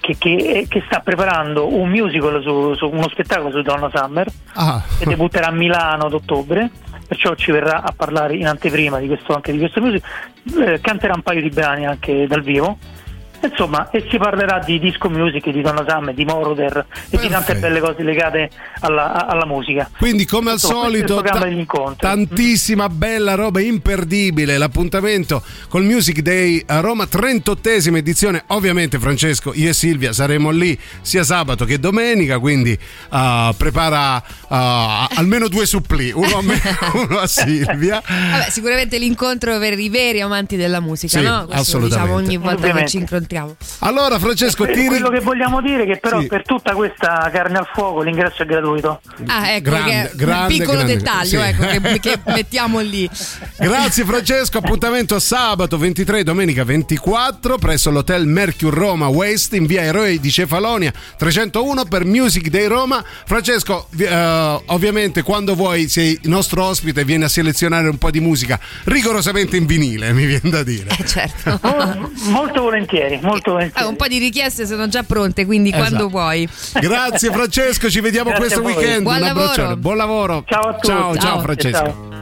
che, che- che sta preparando un musical su, su uno spettacolo su Donna Summer Ah, che debutterà a Milano ad ottobre. Perciò ci verrà a parlare in anteprima di questo, anche di questo musical. Eh, canterà un paio di brani anche dal vivo. Insomma, e si parlerà di disco music, di Donna Summer, di Moroder e di tante belle cose legate alla, alla musica. Quindi come al Insomma, solito ta- tantissima bella roba imperdibile, l'appuntamento col Music Day a Roma, 38esima edizione, ovviamente Francesco, io e Silvia saremo lì sia sabato che domenica, quindi ah, prepara ah, almeno due suppli, uno a me uno a Silvia. Vabbè, sicuramente l'incontro per i veri amanti della musica, Sì, no? Questo lo assolutamente. diciamo ogni volta che Ovviamente. ci incontriamo. Allora Francesco, Eh, ti ri- quello che vogliamo dire è che però Sì. per tutta questa carne al fuoco l'ingresso è gratuito. Ah, ecco, Grande, è un grande, piccolo grande, dettaglio sì. ecco, che, che mettiamo lì. Grazie Francesco, appuntamento sabato 23 domenica 24 presso l'hotel Mercure Roma West in via Eroi di Cefalonia 301 per Music Day Roma. Francesco, eh, ovviamente quando vuoi sei il nostro ospite e vieni a selezionare un po' di musica rigorosamente in vinile, mi viene da dire. Eh, certo. Mol- molto volentieri, molto volentieri. Eh, un po' di richieste sono già pronte, quindi Esatto. quando vuoi. Grazie Francesco, ci vediamo Grazie questo weekend. Buon Un lavoro. abbraccione, buon lavoro. Ciao a tutti. Ciao, ciao Ciao. Francesco. Ciao.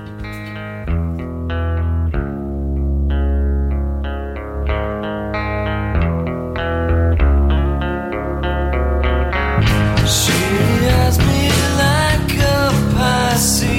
She has me like a Pisces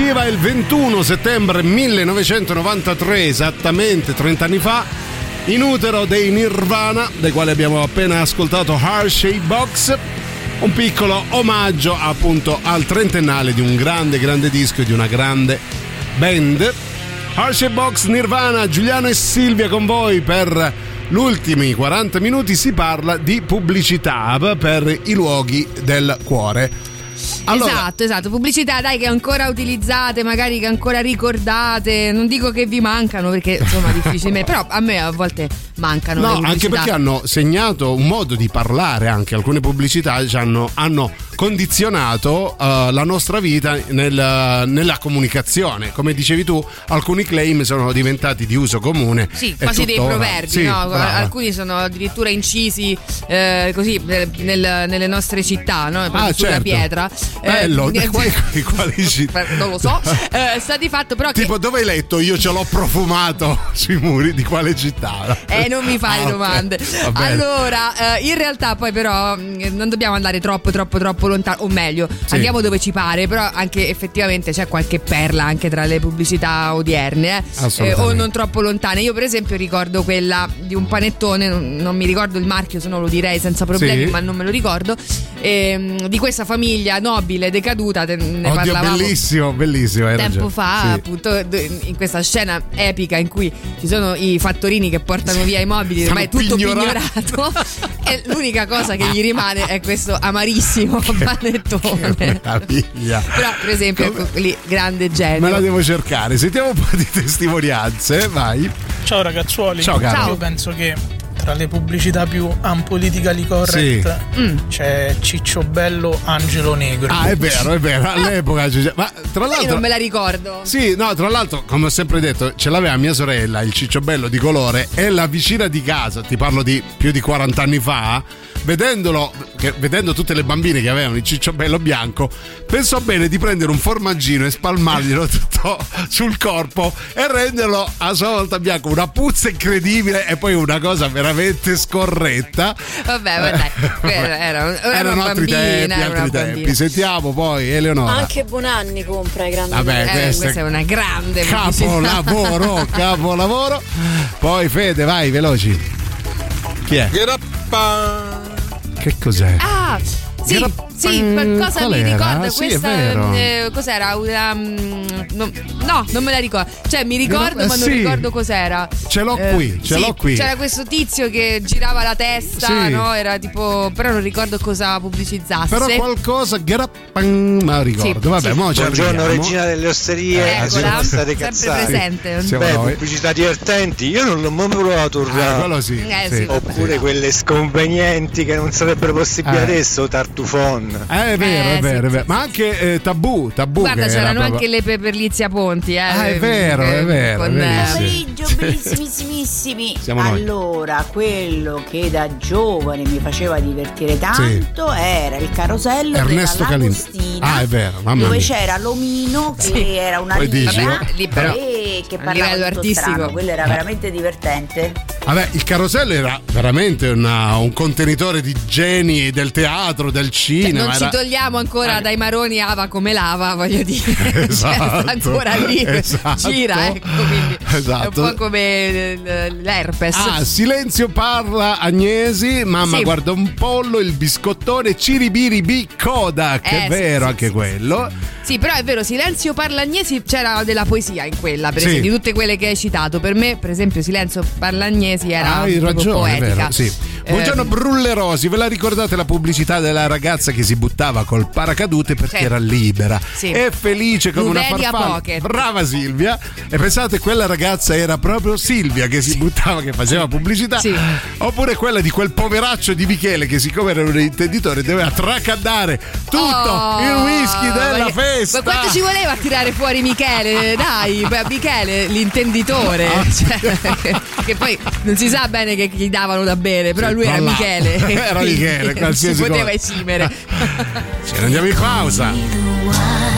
Usciva il 21 settembre 1993, esattamente 30 anni fa, in utero dei Nirvana, dai quali abbiamo appena ascoltato Hershey Box, un piccolo omaggio appunto al trentennale di un grande, grande disco e di una grande band. Hershey Box Nirvana, Giuliano e Silvia con voi per gli ultimi 40 minuti si parla di pubblicità per i luoghi del cuore. Allora- Esatto, esatto, pubblicità dai che ancora utilizzate, magari che ancora ricordate, non dico che vi mancano perché insomma difficilmente, però a me a volte mancano. No, anche perché hanno segnato un modo di parlare, anche. Alcune pubblicità ci hanno, hanno condizionato eh, la nostra vita nel- nella comunicazione. Come dicevi tu, alcuni claim sono diventati di uso comune. Sì, quasi dei proverbi, Sì, no? alcuni sono addirittura incisi eh, così eh, nel- nelle nostre città, no? Ah, sulla certo. pietra. Bello, Eh, quali, quali città? non lo so. Eh, sta di fatto però che Tipo, dove hai letto? Io ce l'ho profumato sui muri di quale città? Eh, non mi fai Ah, domande. Bene. Allora, eh, in realtà poi però mh, non dobbiamo andare troppo, troppo, troppo lontano, o meglio, Sì. andiamo dove ci pare, però anche effettivamente c'è qualche perla anche tra le pubblicità odierne, eh. Assolutamente. o non troppo lontane. Io per esempio ricordo quella di un panettone, non, non mi ricordo il marchio, se no lo direi senza problemi, Sì. ma non me lo ricordo, ehm, di questa famiglia nobile decaduta, te- ne Oddio, parlavamo bellissimo, bellissimo. tempo ragione. fa, Sì. appunto, in questa scena epica in cui ci sono i fattorini che portano via i mobili, ormai è tutto pignorati. pignorato. e l'unica cosa che gli rimane è questo amarissimo panettone. Meraviglia. Però, per esempio, ecco lì, grande genio. Me la devo cercare. Sentiamo un po' di testimonianze. Vai. Ciao ragazzuoli. Ciao, caro. Ciao. Io penso che tra le pubblicità più unpolitically correct Mm. c'è Ciccio Bello Angelo Negro. Ah, è vero, è vero. All'epoca. ci- Ma tra Io l'altro. non me la ricordo. Sì, no, tra l'altro, come ho sempre detto, ce l'aveva mia sorella, il cicciobello di colore, e la vicina di casa, ti parlo di più di 40 anni fa, vedendolo, che- vedendo tutte le bambine che avevano il cicciobello bianco, pensò bene di prendere un formaggino e spalmarglielo tutto sul corpo e renderlo a sua volta bianco. Una puzza incredibile e poi una cosa veramente scorretta. Vabbè, ma dai, quella era, era Erano altri bambina, tempi, era altri tempi. bambina. Sentiamo poi Eleonora. Anche Bonanni compra i grandi Vabbè, Eh, questa- questa è una grande. Capolavoro, capolavoro. Poi Fede, vai, veloci. Chi è? Che cos'è? Ah, sì, Grappa- sì, qualcosa Qual mi era? ricorda Sì, questa. vero. eh, cos'era? Una, mm, no, no, non me la ricordo. Cioè, mi ricordo, Gra- ma non sì. ricordo cos'era. Ce l'ho Eh, qui, ce sì, l'ho qui. C'era questo tizio che girava la testa, Sì. no? Era tipo. Però non ricordo cosa pubblicizzasse. Però qualcosa grappan, ma ricordo. Sì, Vabbè, sì. mo ci Buongiorno arriviamo. regina delle osterie, Eccola, sono state sempre cazzate. presente. Siamo Beh, noi. pubblicità divertenti, io non l'ho mai provato Ah, quello sì. Eh, sì. sì, vabbè. Oppure quelle sconvenienti che non sarebbero possibili Eh. adesso, Tartufon. Eh, è vero, Eh, è vero, sì, è vero. Ma anche eh, tabù, tabù. Guarda, che c'erano era proprio- anche le peperlizia Ponti, eh. Ah, è vero, è vero, Con, è eh. Pomeriggio bellissimissimissimi. Siamo noi. allora, quello che da giovane mi faceva divertire tanto era il carosello Ernesto della Calin- Lagostina. Ah, è vero, mamma dove mia. c'era l'omino che Sì. era una però- e che parlava tutto artistico. strano. quello era Eh. veramente divertente Vabbè, il carosello era veramente una- un contenitore di geni del teatro, del Cioè, non ci era- togliamo ancora dai maroni ava come lava, voglio dire. Cioè, Esatto, sta ancora lì, esatto. gira, ecco, quindi è Esatto. un po' come eh, l'herpes. Ah, silenzio parla Agnesi, mamma Sì. guarda un pollo, il biscottone, ciribiribi Kodak, Eh, è vero sì, anche sì, quello. Sì, però è vero, Silenzio Parlagnesi c'era della poesia in quella, per esempio, di tutte quelle che hai citato. Per me, per esempio, Silenzio Parlagnesi era Hai ragione, è poetica. Buongiorno Brullerosi, ve la ricordate la pubblicità della ragazza che si buttava col paracadute perché Sì. era libera Sì. e felice come una Luvelia farfalla. Pocket. Brava Silvia. E pensate quella ragazza era proprio Silvia che si buttava, che faceva pubblicità. Sì. Oppure quella di quel poveraccio di Michele che siccome era un intenditore doveva tracadare tutto Oh, il whisky della ma- festa. Ma quanto ci voleva tirare fuori Michele? Dai, Michele, l'intenditore. Ah. Cioè, che, che poi non si sa bene che gli davano da bere, però Sì, lui era tra Michele. Era Michele, Non si qualsiasi poteva cosa. esimere. Ce ne andiamo in pausa.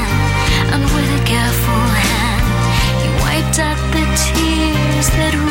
careful hand, he wiped out the tears that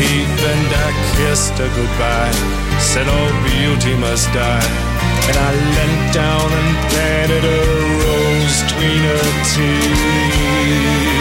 and I kissed her goodbye. Said, Oh, beauty must die. And I leant down and planted a rose between her teeth.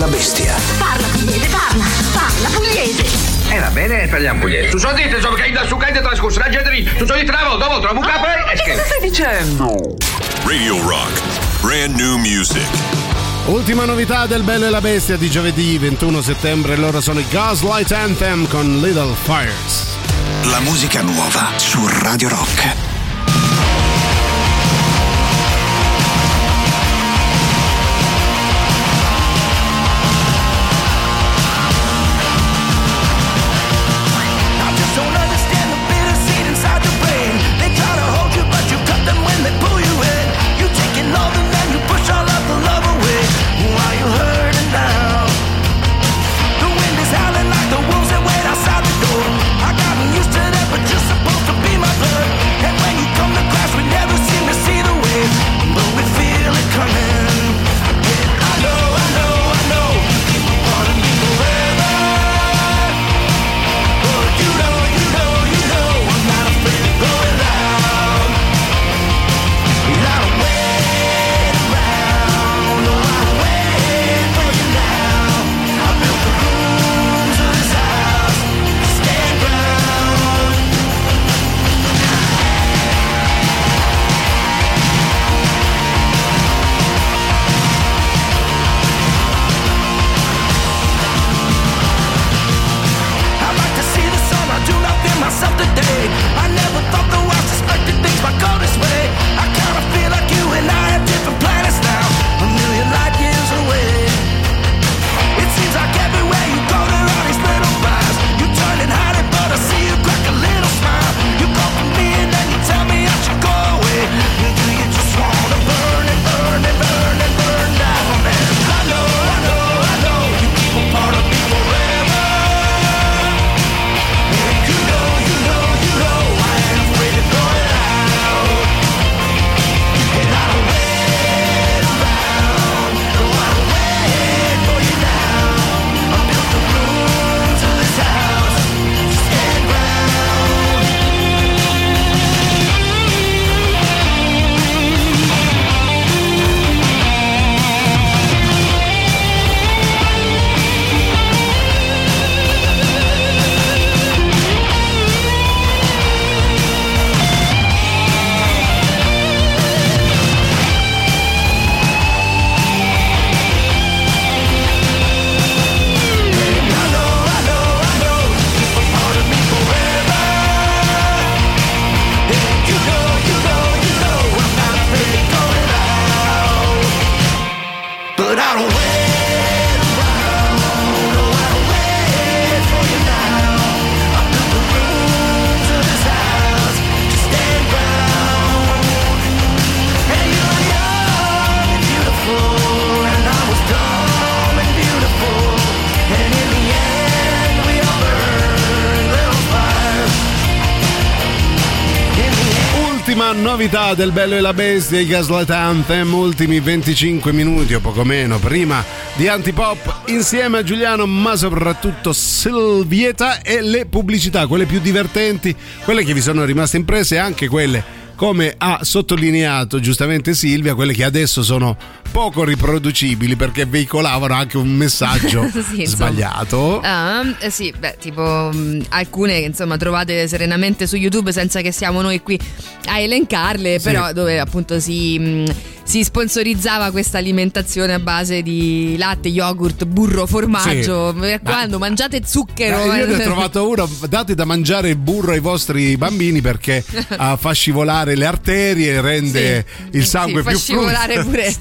La bestia. Parla pugliese, parla, parla pugliese. Eh va bene, parliamo pugliese. Tu so dite, insomma, che in da su cante trascorso la gente lì. Tu so dite una volta, dopo trovo un capo e Che stai dicendo? Radio Rock. Brand new music. Ultima novità del Bello e la Bestia di giovedì 21 settembre, loro sono i Gaslight Anthem con Little Fires. La musica nuova su Radio Rock. Novità del Bello e la Bestia, i Gaslight Anthem, ultimi 25 minuti o poco meno prima di Antipop, insieme a Giuliano, ma soprattutto Silvieta e le pubblicità, quelle più divertenti, quelle che vi sono rimaste impresse e anche quelle come ha sottolineato giustamente Silvia, quelle che adesso sono poco riproducibili perché veicolavano anche un messaggio Sì, sbagliato. Ah, eh sì, beh, tipo mh, alcune che insomma trovate serenamente su YouTube senza che siamo noi qui a elencarle, Sì. però dove appunto si, mh, si sponsorizzava questa alimentazione a base di latte, yogurt, burro, formaggio. Sì. Mi raccomando, mangiate zucchero. Io ne ho eh. trovato uno, date da mangiare il burro ai vostri bambini perché ah, fa scivolare le arterie, rende il sangue sì, fa più scivolare fluido. pure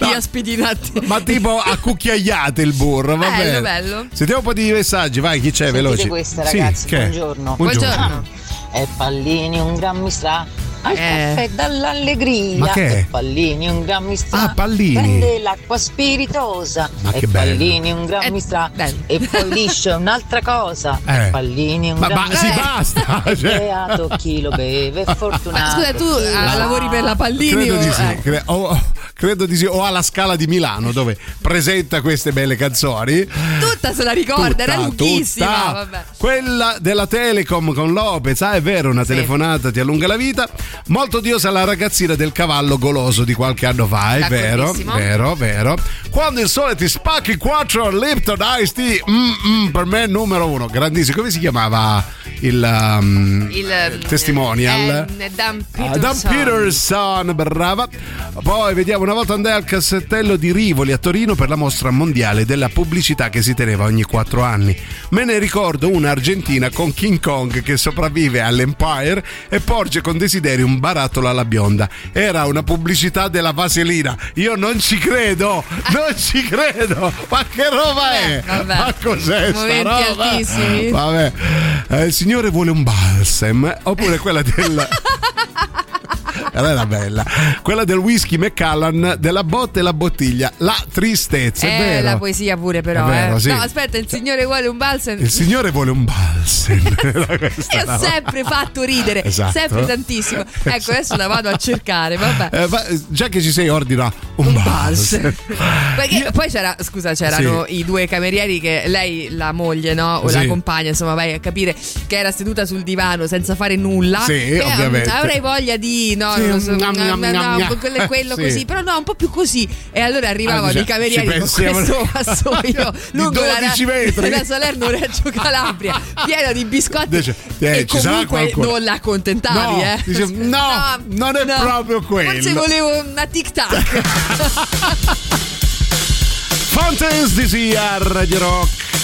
gli aspidinati. Ma tipo a cucchiaiate il burro, va Bello, bene. bello. Sentiamo un po' di messaggi, vai, chi c'è. Sentite questa Sì, ragazzi, che? buongiorno. Buongiorno. E pallini un gran mi sta al Eh. caffè dall'allegria. Ma che? E pallini un gran mi sta. Ah, pallini. Prende l'acqua spiritosa. Ma e che bello. pallini un gran mi sta. E poi liscio è un'altra cosa. Eh. E pallini un Ma gran ba- mi sì, sta. basta, cioè. beato chi lo beve, è fortunato. Ma scusa, tu ah, lavori per la Pallini Credo o- di sì, eh. cre- o, credo di sì, o alla Scala di Milano dove presenta queste belle canzoni. Tutta se la ricorda, era Tutta, lunghissima. tutta. Vabbè. Quella della Telecom con Lopez, ah è vero, una telefonata ti allunga la vita. Molto odiosa la ragazzina del cavallo goloso di qualche anno fa, è vero, vero, vero. Quando il sole ti spacchi 4 Lipton Ice Tea, mm, mm, per me è numero uno, grandissimo. Come si chiamava il, um, Il testimonial? eh, Dan Peterson. Dan Peterson, brava. Poi vediamo una volta andai al cassettello di Rivoli a Torino per la mostra mondiale della pubblicità che si teneva ogni quattro anni. Me ne ricordo una argentina con King Kong che sopravvive all'Empire e porge con desiderio un barattolo alla bionda. Era una pubblicità della vaselina. Io non ci credo, non ci credo. Ma che roba è? vabbè. Ma cos'è sta roba? altissimi. Vabbè. Eh, il signore vuole un balsam oppure quella del era bella. Quella del whisky Macallan, della botte e la bottiglia. La tristezza, è Eh, vero. la poesia pure però. Vero, eh. sì. No, aspetta, il signore vuole un balsam. Il signore vuole un balsam. E ha sempre fatto ridere, Esatto. sempre tantissimo. Ecco, adesso la vado a cercare, vabbè. Eh, ma, già che ci sei, ordina un, balsam. Perché poi c'era, scusa, c'erano i due camerieri che lei, la moglie, no? O la Sì. compagna, insomma, vai a capire che era seduta sul divano senza fare nulla. Sì, ovviamente. Avrei voglia di, no, Sì, non so, no, no, quello quello Sì. così, però no, un po' più così. E allora arrivavano Ah, i cioè, camerieri ci con questo vassoio Di lungo la, 12 metri. la Salerno Reggio Calabria, pieno di biscotti. Dice, eh, e comunque non la accontentavi, No, eh. dice, no, non è proprio quello. Forse volevo una tic tac. Fountains DC a Radio Rock.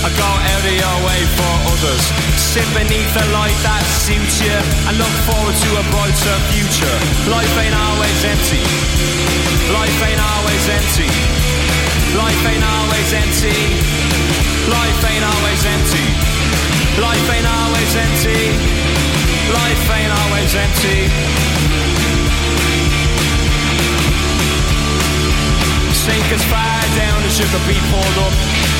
I go out of your way for others. Sit beneath the light that suits you and look forward to a brighter future. Life ain't always empty. Life ain't always empty. Life ain't always empty. Life ain't always empty. Life ain't always empty. Life ain't always empty. sink as far down as you could be pulled up.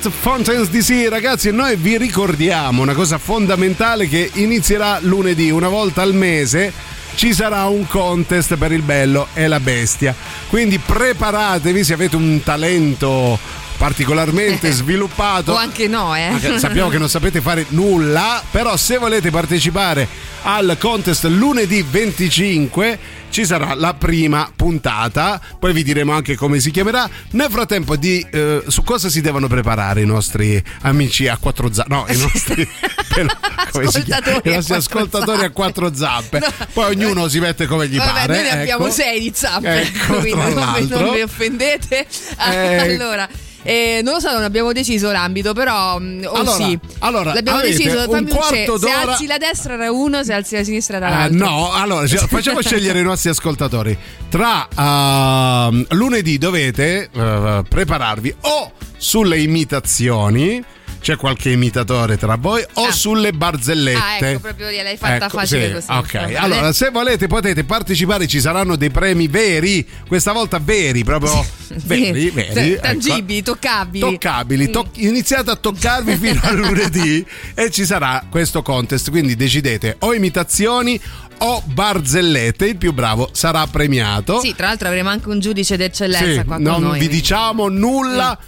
Death Fountains DC ragazzi noi vi ricordiamo una cosa fondamentale che inizierà lunedì. Una volta al mese ci sarà un contest per il bello e la bestia. Quindi preparatevi se avete un talento particolarmente sviluppato. O anche no, eh. sappiamo che non sapete fare nulla, però se volete partecipare al contest lunedì 25 ci sarà la prima puntata, poi vi diremo anche come si chiamerà. Nel frattempo di eh, su cosa si devono preparare i nostri amici a quattro zampe, no, i nostri? Ascoltatori I a nostri ascoltatori a quattro zampe. Poi ognuno si mette come gli Vabbè, pare. noi ne abbiamo ecco. sei di zampe, Ecco, quindi non non vi offendete. Eh. allora. Eh, non lo so, non abbiamo deciso l'ambito, però mm, o Allora, sì. allora, L'abbiamo deciso, un quarto se d'ora- alzi la destra era uno, se alzi la sinistra era Eh, l'altro. no, allora ci- facciamo scegliere i nostri ascoltatori. Tra ehm, lunedì dovete eh, prepararvi o sulle imitazioni, c'è qualche imitatore tra voi, o sulle barzellette. Ah, ecco, proprio l'hai fatta Ecco, facile sì, così. Ok, Va bene. allora se volete potete partecipare, ci saranno dei premi veri, questa volta veri, proprio veri, Sì, veri. t- tangibili, ecco. toccabili. Toccabili, Mm. toc- iniziate a toccarvi fino a lunedì e ci sarà questo contest, quindi decidete o imitazioni o barzellette, il più bravo sarà premiato. Sì, tra l'altro avremo anche un giudice d'eccellenza Sì, qua con non noi. vi diciamo nulla.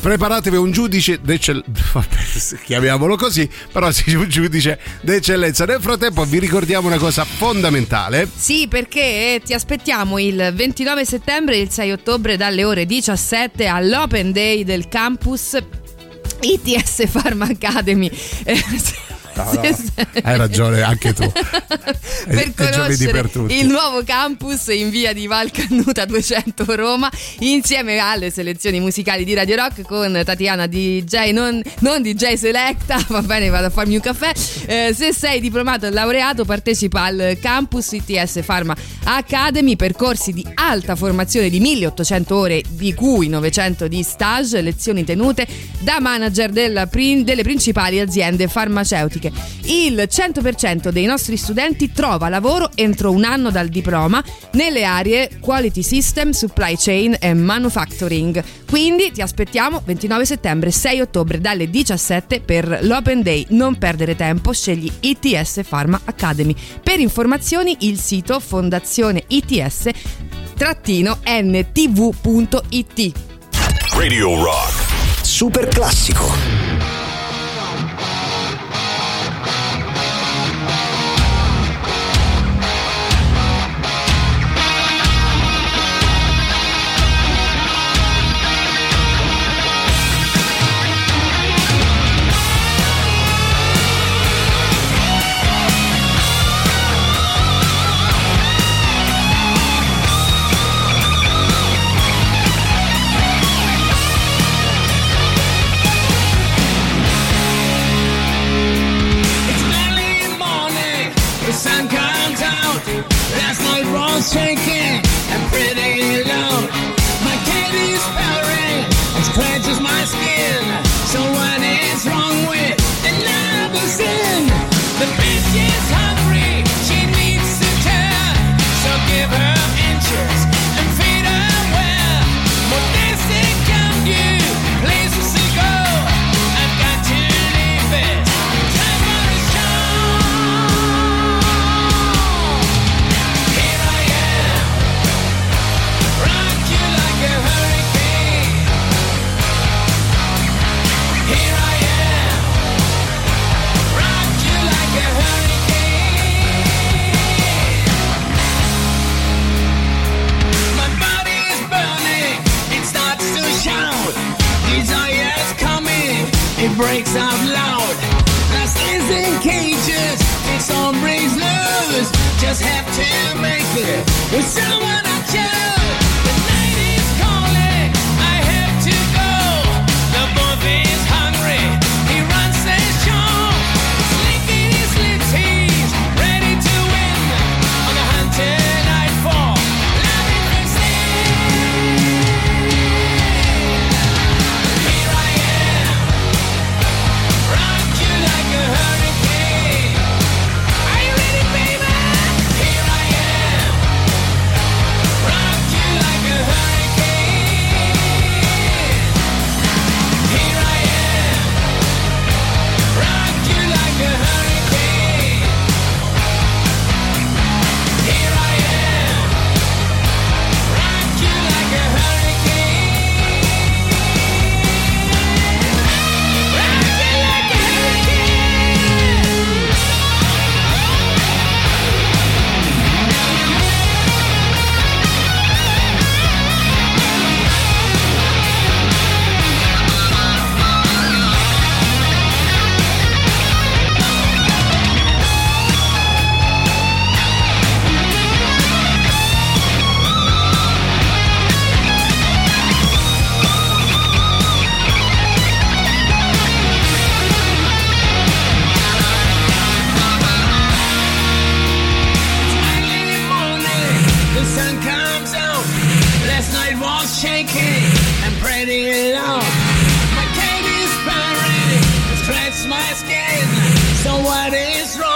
Preparatevi un giudice d'eccellenza, chiamiamolo così, però sì, un giudice d'eccellenza. Nel frattempo vi ricordiamo una cosa fondamentale. Sì, perché ti aspettiamo il 29 settembre e il 6 ottobre dalle ore 17 all'Open Day del campus ITS Pharma Academy. Eh, No, no, hai ragione anche tu. per È giovedì conoscere per il nuovo campus in via di Valcannuta 200 Roma insieme alle selezioni musicali di Radio Rock con Tatiana DJ non, non DJ Selecta va bene vado a farmi un caffè. Eh, se sei diplomato e laureato partecipa al campus ITS Pharma Academy percorsi di alta formazione di 1800 ore di cui 900 di stage lezioni tenute da manager prin- delle principali aziende farmaceutiche il 100% dei nostri studenti trova lavoro entro un anno dal diploma nelle aree Quality System, Supply Chain e Manufacturing. Quindi ti aspettiamo 29 settembre 6 ottobre dalle 17 per l'Open Day. Non perdere tempo, scegli ITS Pharma Academy. Per informazioni il sito fondazione ITS ntv.it. Radio Rock. Super classico. It's right.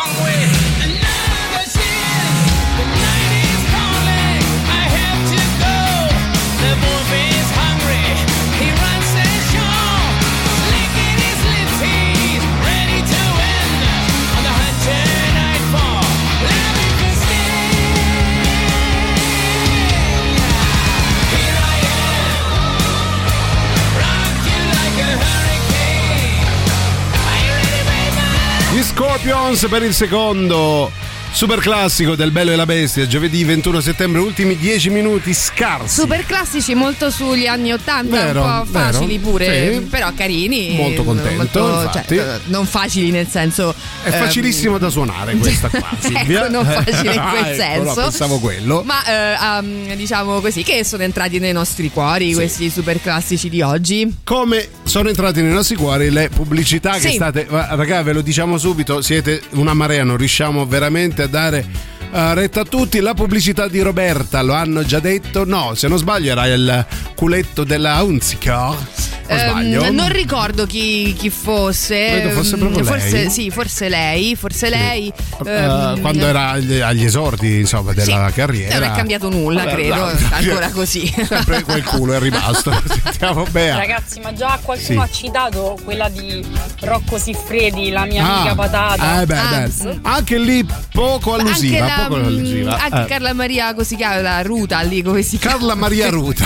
Scorpions per il secondo super classico del Bello e la Bestia, giovedì 21 settembre, ultimi 10 minuti scarsi. Super classici, molto sugli anni 80, Vero, un po' vero. facili pure, Sì. però carini. Molto contento, molto- cioè, non facili nel senso. È ehm, facilissimo da suonare questa qua, ecco, non facile in quel Ah, ecco, senso. no, pensavo quello. Ma eh, ehm, diciamo così che sono entrati nei nostri cuori questi super classici di oggi. Come sono entrati nei nostri cuori le pubblicità che Sì. state. ma, Raga, ve lo diciamo subito, siete una marea, non riusciamo veramente a dare. eh, retta a tutti la pubblicità di Roberta, lo hanno già detto? No, se non sbaglio era il culetto della Unziker. Ehm, sbaglio? non ricordo chi, chi fosse. Credo fosse Ehm, proprio forse, lei. Sì, forse lei. Forse lei. Eh, ehm, quando era agli, agli esordi insomma, della carriera Non è cambiato nulla, Vabbè, credo. no, ancora così. sempre quel culo è rimasto sentiamo bene Ragazzi, ma già qualcuno Sì. ha citato quella di Rocco Siffredi, la mia Ah, amica patata. eh, beh, beh. anche lì poco Anche, allusiva la, poco allusiva anche Eh, Carla Maria, così chiama, la Ruta lì, come si chiama? Carla Maria Ruta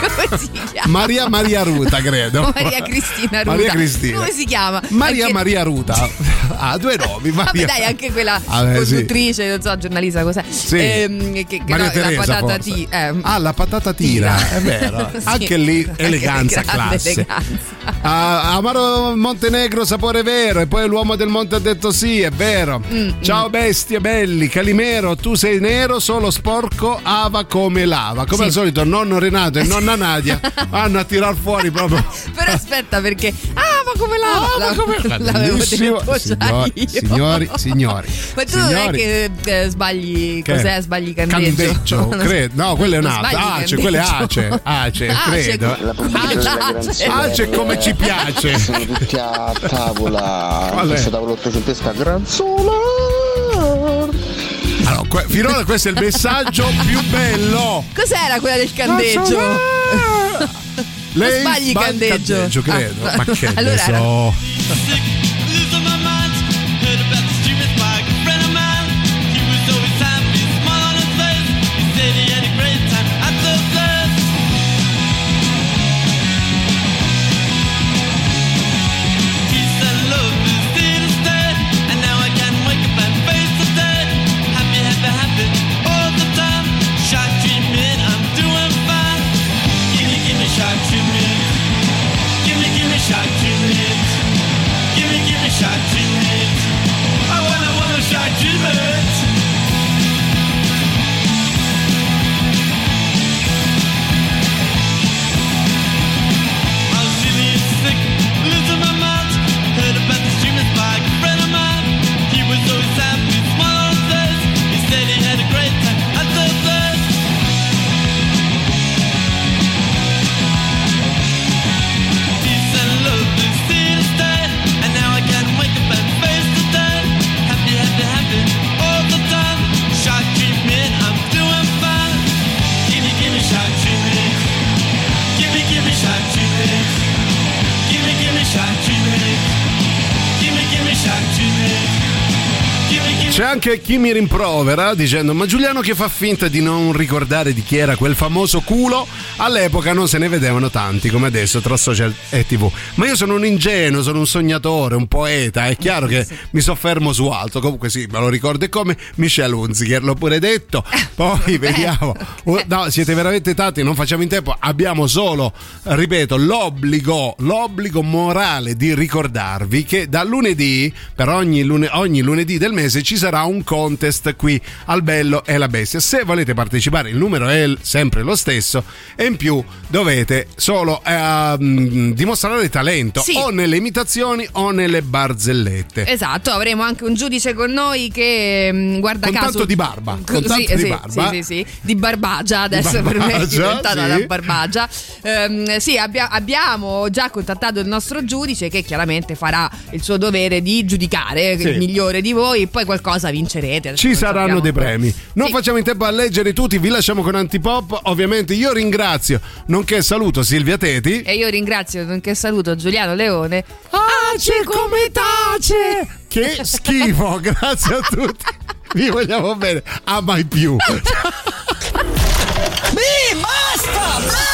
come si chiama? Maria Maria Ruta credo Maria Cristina Ruta. Maria Cristina Come si chiama? Maria Anche- Maria Ruta ha due nomi Vabbè, Maria dai, anche quella Ah, beh, sì. conduttrice, non so, giornalista cos'è. Sì. Ehm, che, che Maria no, Teresa, la patata ti- eh, Ah, la patata tira, è vero. Sì. Anche lì eleganza, Anche classe. eleganza. Ah, Amaro Montenegro, sapore vero. E poi l'uomo del monte ha detto sì, è vero. Mm, Ciao bestie belli, Calimero, tu sei nero, solo sporco, ava come lava. Come Sì. al solito, nonno Renato e nonna Nadia vanno a tirar fuori proprio. Però aspetta perché Ah ma come lava. Ah, ma come La- l'avevo detto Signori, io. signori, signori. Ma tu non è Signori. che eh, sbagli. Che? Cos'è? Sbagli candeggio? Candeggio, credo. No, quello è un altro. Ace, quello è. Ace. Ace, Ace, credo. La Ace, Ace come ci piace. Sono tutti a tavola, questa tavola ottocentesca granzola. Allora, que- finora questo è il messaggio più bello. Cos'era quella del candeggio? Lei sbagli sbaglia candeggio. candeggio, credo. Ah, Ma che allora so. Me, me, chi mi rimprovera dicendo: Ma Giuliano che fa finta di non ricordare di chi era quel famoso culo? All'epoca non se ne vedevano tanti come adesso tra social e tv. Ma io sono un ingenuo, sono un sognatore, un poeta. È chiaro che mi soffermo su altro. Comunque, sì, me lo ricordo. E come Michelle Hunziker, l'ho pure detto. Poi vediamo. Uh, No, siete veramente tanti, non facciamo in tempo. Abbiamo solo, ripeto, l'obbligo, l'obbligo morale di ricordarvi che da lunedì, per ogni, lune- ogni lunedì del mese, ci sarà un contest qui al Bello e la Bestia. Se volete partecipare, il numero è sempre lo stesso e in più dovete solo ehm, dimostrare talento Sì. o nelle imitazioni o nelle barzellette. Esatto, avremo anche un giudice con noi che mm, guarda Con caso tanto di barba, con Sì, tanto di sì, barba. Sì, sì, sì, di barbagia adesso per me è barbagia, diventata sì. la barbagia. Ehm, sì, abbia- abbiamo già contattato il nostro giudice che chiaramente farà il suo dovere di giudicare Sì. il migliore di voi, poi qualcosa vincerete. Adesso Ci saranno dei premi. Non Sì. facciamo in tempo a leggere tutti, vi lasciamo con Antipop. Ovviamente io ringrazio, nonché saluto Silvia Teti. E io ringrazio, nonché saluto Giuliano Leone. Ace come tace! Che schifo, grazie a tutti. Vi vogliamo bene. A mai più. Mi basta! Basta!